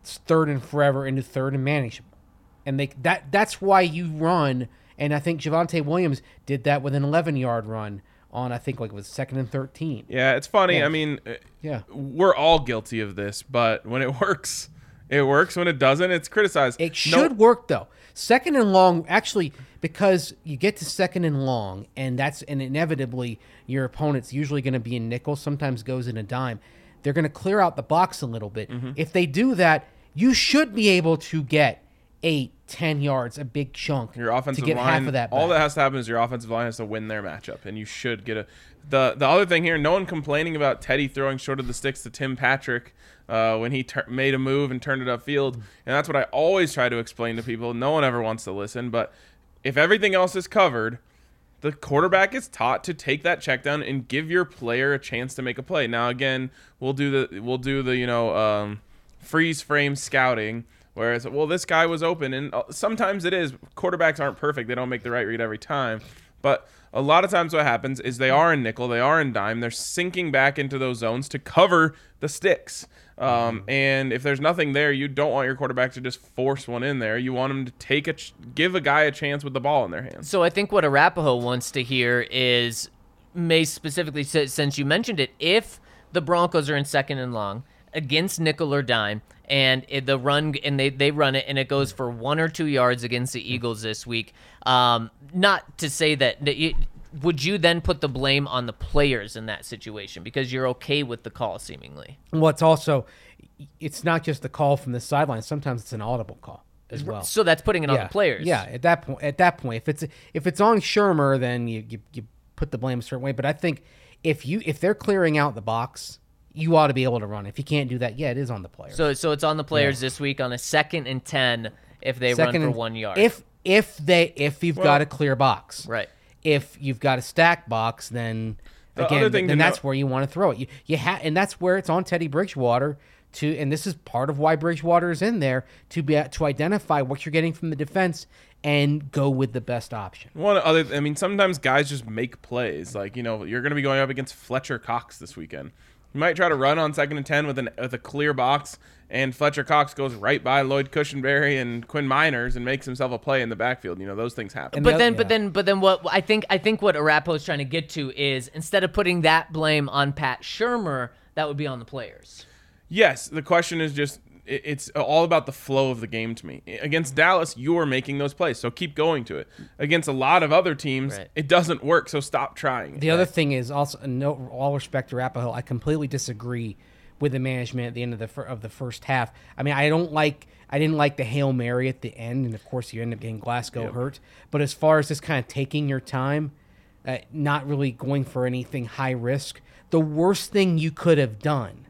third and forever into third and manageable. And they that that's why you run. And I think Javonte Williams did that with an eleven yard run on I think like it was second and thirteen. Yeah, it's funny. Yeah. I mean, uh, Yeah. we're all guilty of this, but when it <laughs> works, it works. When it doesn't, it's criticized. It No- should work though. Second and long, actually, because you get to second and long, and that's and inevitably your opponent's usually going to be in nickel. Sometimes goes in a dime. They're going to clear out the box a little bit. Mm-hmm. If they do that, you should be able to get eight, ten yards, a big chunk. Your offensive to get line, half of that. all that has to happen is your offensive line has to win their matchup, and you should get a. The the other thing here, no one complaining about Teddy throwing short of the sticks to Tim Patrick uh, when he tur- made a move and turned it upfield, and that's what I always try to explain to people. No one ever wants to listen, but if everything else is covered, the quarterback is taught to take that check down and give your player a chance to make a play. Now again, we'll do the we'll do the you know um, freeze frame scouting. Whereas, well, this guy was open, and uh, sometimes it is. Quarterbacks aren't perfect; they don't make the right read every time. But a lot of times, what happens is they are in nickel, they are in dime, they're sinking back into those zones to cover the sticks. Um, and if there's nothing there, you don't want your quarterback to just force one in there. You want him to take a, ch- give a guy a chance with the ball in their hands. So I think what Arapaho wants to hear is, May specifically, si- since you mentioned it, if the Broncos are in second and long against nickel or dime, and it, the run and they, they run it and it goes for one or two yards against the Eagles this week. Um, not to say that, would you then put the blame on the players in that situation because you're okay with the call seemingly? What's also, it's not just the call from the sideline. Sometimes it's an audible call as well. So that's putting it on the players. Yeah, at that point, at that point, if it's if it's on Shurmur, then you, you you put the blame a certain way. But I think if you if they're clearing out the box, you ought to be able to run. If you can't do that, yeah, it is on the players. So so it's on the players this week on a second and ten if they Second run for one yard. If if they if you've got a clear box, right. If you've got a stack box, then The again, other thing then to that's know- where you want to throw it. You you ha- and that's where it's on Teddy Bridgewater to, and this is part of why Bridgewater is in there to be to identify what you're getting from the defense and go with the best option. One other, I mean, sometimes guys just make plays. Like you know, you're going to be going up against Fletcher Cox this weekend. You might try to run on second and ten with an with a clear box, and Fletcher Cox goes right by Lloyd Cushenberry and Quinn Meinerz and makes himself a play in the backfield. You know, those things happen. But then, oth- but then, but then, what I think, I think what Arapaho is trying to get to is instead of putting that blame on Pat Shurmur, that would be on the players. Yes, the question is just it- it's all about the flow of the game to me. Against Dallas, you are making those plays, so keep going to it. Against a lot of other teams, Right. it doesn't work, so stop trying. The other thing is also, no, all respect to Arapaho, I completely disagree with the management at the end of the fir- of the first half. I mean, I don't like, I didn't like the hail mary at the end, and of course, you end up getting Glasgow hurt. But as far as just kind of taking your time, uh, not really going for anything high risk, the worst thing you could have done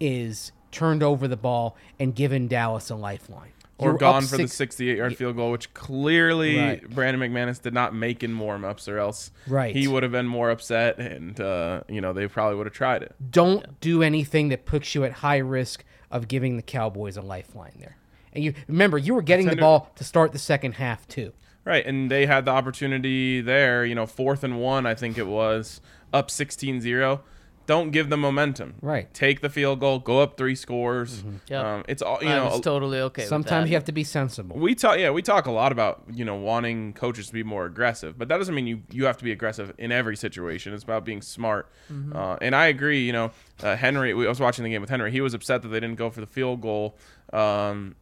is turned over the ball and given Dallas a lifeline. or You're gone up for the 68 yard field goal, which clearly Right. Brandon McManus did not make in warm ups, or else Right. he would have been more upset, and uh, you know they probably would have tried it. Don't do anything that puts you at high risk of giving the Cowboys a lifeline there. And you remember you were getting the ball to start the second half too. Right, and they had the opportunity there, you know, fourth and one, I think it was, up 16-0. Don't give them momentum. Right. Take the field goal, go up three scores. Yep. Um, it's all you I know. was totally okay. with Sometimes that. you have to be sensible. we talk, yeah, we talk a lot about you know wanting coaches to be more aggressive, but that doesn't mean you you have to be aggressive in every situation. It's about being smart. Uh, and I agree. You know, uh, Henry. We, I was watching the game with Henry. He was upset that they didn't go for the field goal. Um,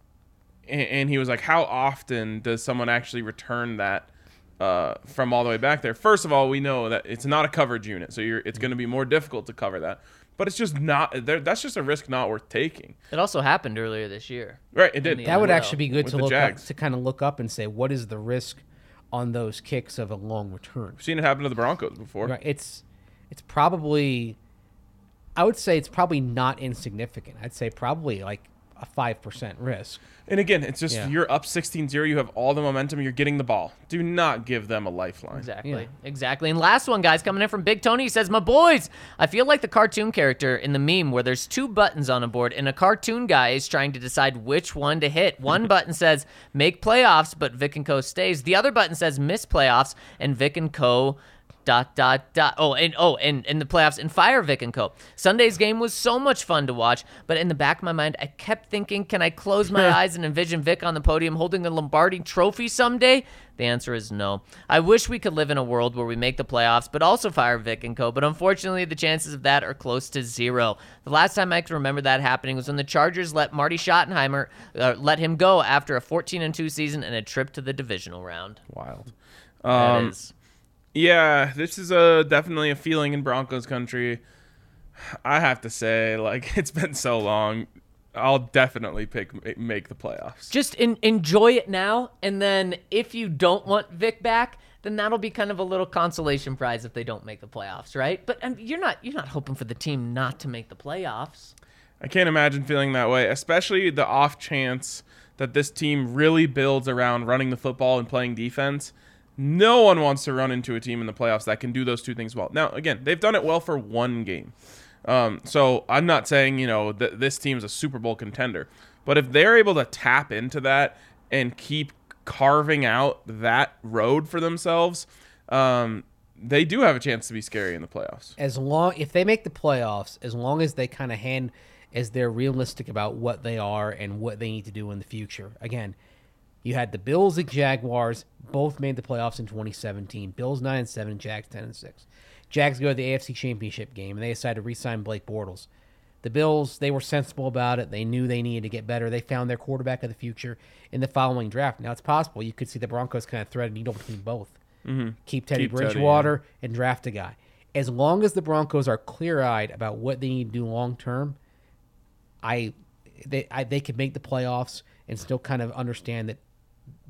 and, and he was like, "How often does someone actually return that uh, from all the way back there?" First of all, we know that it's not a coverage unit, so you're, it's going to be more difficult to cover that. But it's just not. there- That's just a risk not worth taking. It also happened earlier this year. Right? It did. the that would actually be good to look up, to kind of look up and say what is the risk on those kicks of a long return. We've seen it happen to the Broncos before. Right. It's it's probably I would say it's probably not insignificant. I'd say probably like a five percent risk. And again, it's just Yeah. you're up 16-0, you have all the momentum, you're getting the ball. Do not give them a lifeline. Exactly. Yeah. Exactly. And last one, guys, coming in from Big Tony. He says, My boys, I feel like the cartoon character in the meme where there's two buttons on a board and a cartoon guy is trying to decide which one to hit. One <laughs> button says make playoffs, but Vic and Co stays. The other button says miss playoffs and Vic and Co dot dot dot oh and oh and in the playoffs and fire Vic and Co. Sunday's game was so much fun to watch, but in the back of my mind I kept thinking, can I close my <laughs> eyes and envision Vic on the podium holding a Lombardi trophy someday? The answer is no. I wish we could live in a world where we make the playoffs but also fire Vic and Co, but unfortunately the chances of that are close to zero. The last time I can remember that happening was when the Chargers let Marty Schottenheimer uh, let him go after a 14 and 2 season and a trip to the divisional round. Wild. That Um, is Yeah, this is a definitely a feeling in Broncos country. I have to say, like <laughs> it's been so long. I'll definitely pick make the playoffs. just in, enjoy it now and then if you don't want vic back then that'll be kind of a little consolation prize if they don't make the playoffs right but um, you're not you're not hoping for the team not to make the playoffs I can't imagine feeling that way, especially the off chance that this team really builds around running the football and playing defense. No one wants to run into a team in the playoffs that can do those two things well. Now, again, they've done it well for one game. Um, so I'm not saying, you know, that this team's a Super Bowl contender. But if they're able to tap into that and keep carving out that road for themselves, um, they do have a chance to be scary in the playoffs. As long if they make the playoffs, as long as they kind of hand as they're realistic about what they are and what they need to do in the future. Again, you had the Bills and Jaguars both made the playoffs in 2017. Bills 9 and 7, Jags 10 and 6. Jags go to the AFC Championship game and they decide to re-sign Blake Bortles. The Bills, they were sensible about it. They knew they needed to get better. They found their quarterback of the future in the following draft. Now it's possible you could see the Broncos kind of thread a needle between both. Mm-hmm. Keep Teddy Keep Teddy, Bridgewater and draft a guy. As long as the Broncos are clear-eyed about what they need to do long term, I they I, they could make the playoffs and still kind of understand that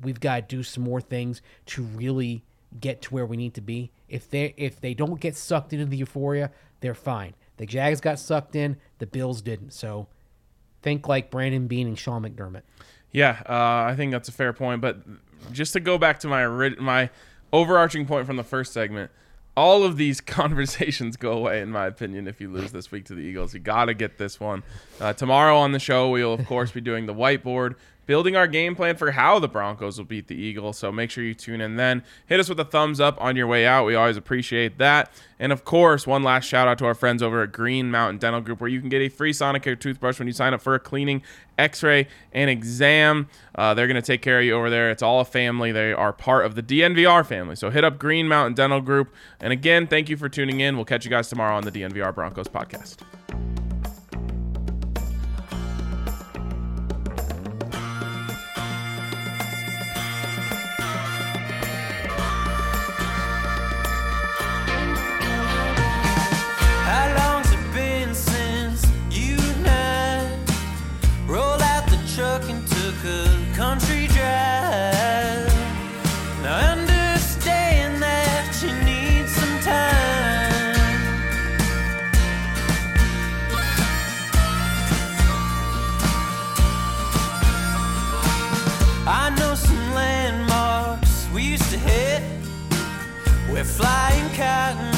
we've got to do some more things to really get to where we need to be. If they if they don't get sucked into the euphoria, they're fine. The Jags got sucked in, the Bills didn't. So think like Brandon Beane and Sean McDermott. Yeah, uh, I think that's a fair point. But just to go back to my my overarching point from the first segment, all of these <laughs> conversations go away, in my opinion, if you lose this week to the Eagles. You got to get this one. Uh, tomorrow on the show, we will, of course, be doing the whiteboard, building our game plan for how the Broncos will beat the Eagles. So make sure you tune in then. Hit us with a thumbs up on your way out. We always appreciate that. And of course, one last shout out to our friends over at Green Mountain Dental Group, where you can get a free Sonicare toothbrush when you sign up for a cleaning, x ray, and exam. Uh, they're going to take care of you over there. It's all a family. They are part of the DNVR family. So hit up Green Mountain Dental Group. And again, thank you for tuning in. We'll catch you guys tomorrow on the DNVR Broncos podcast. Flying cotton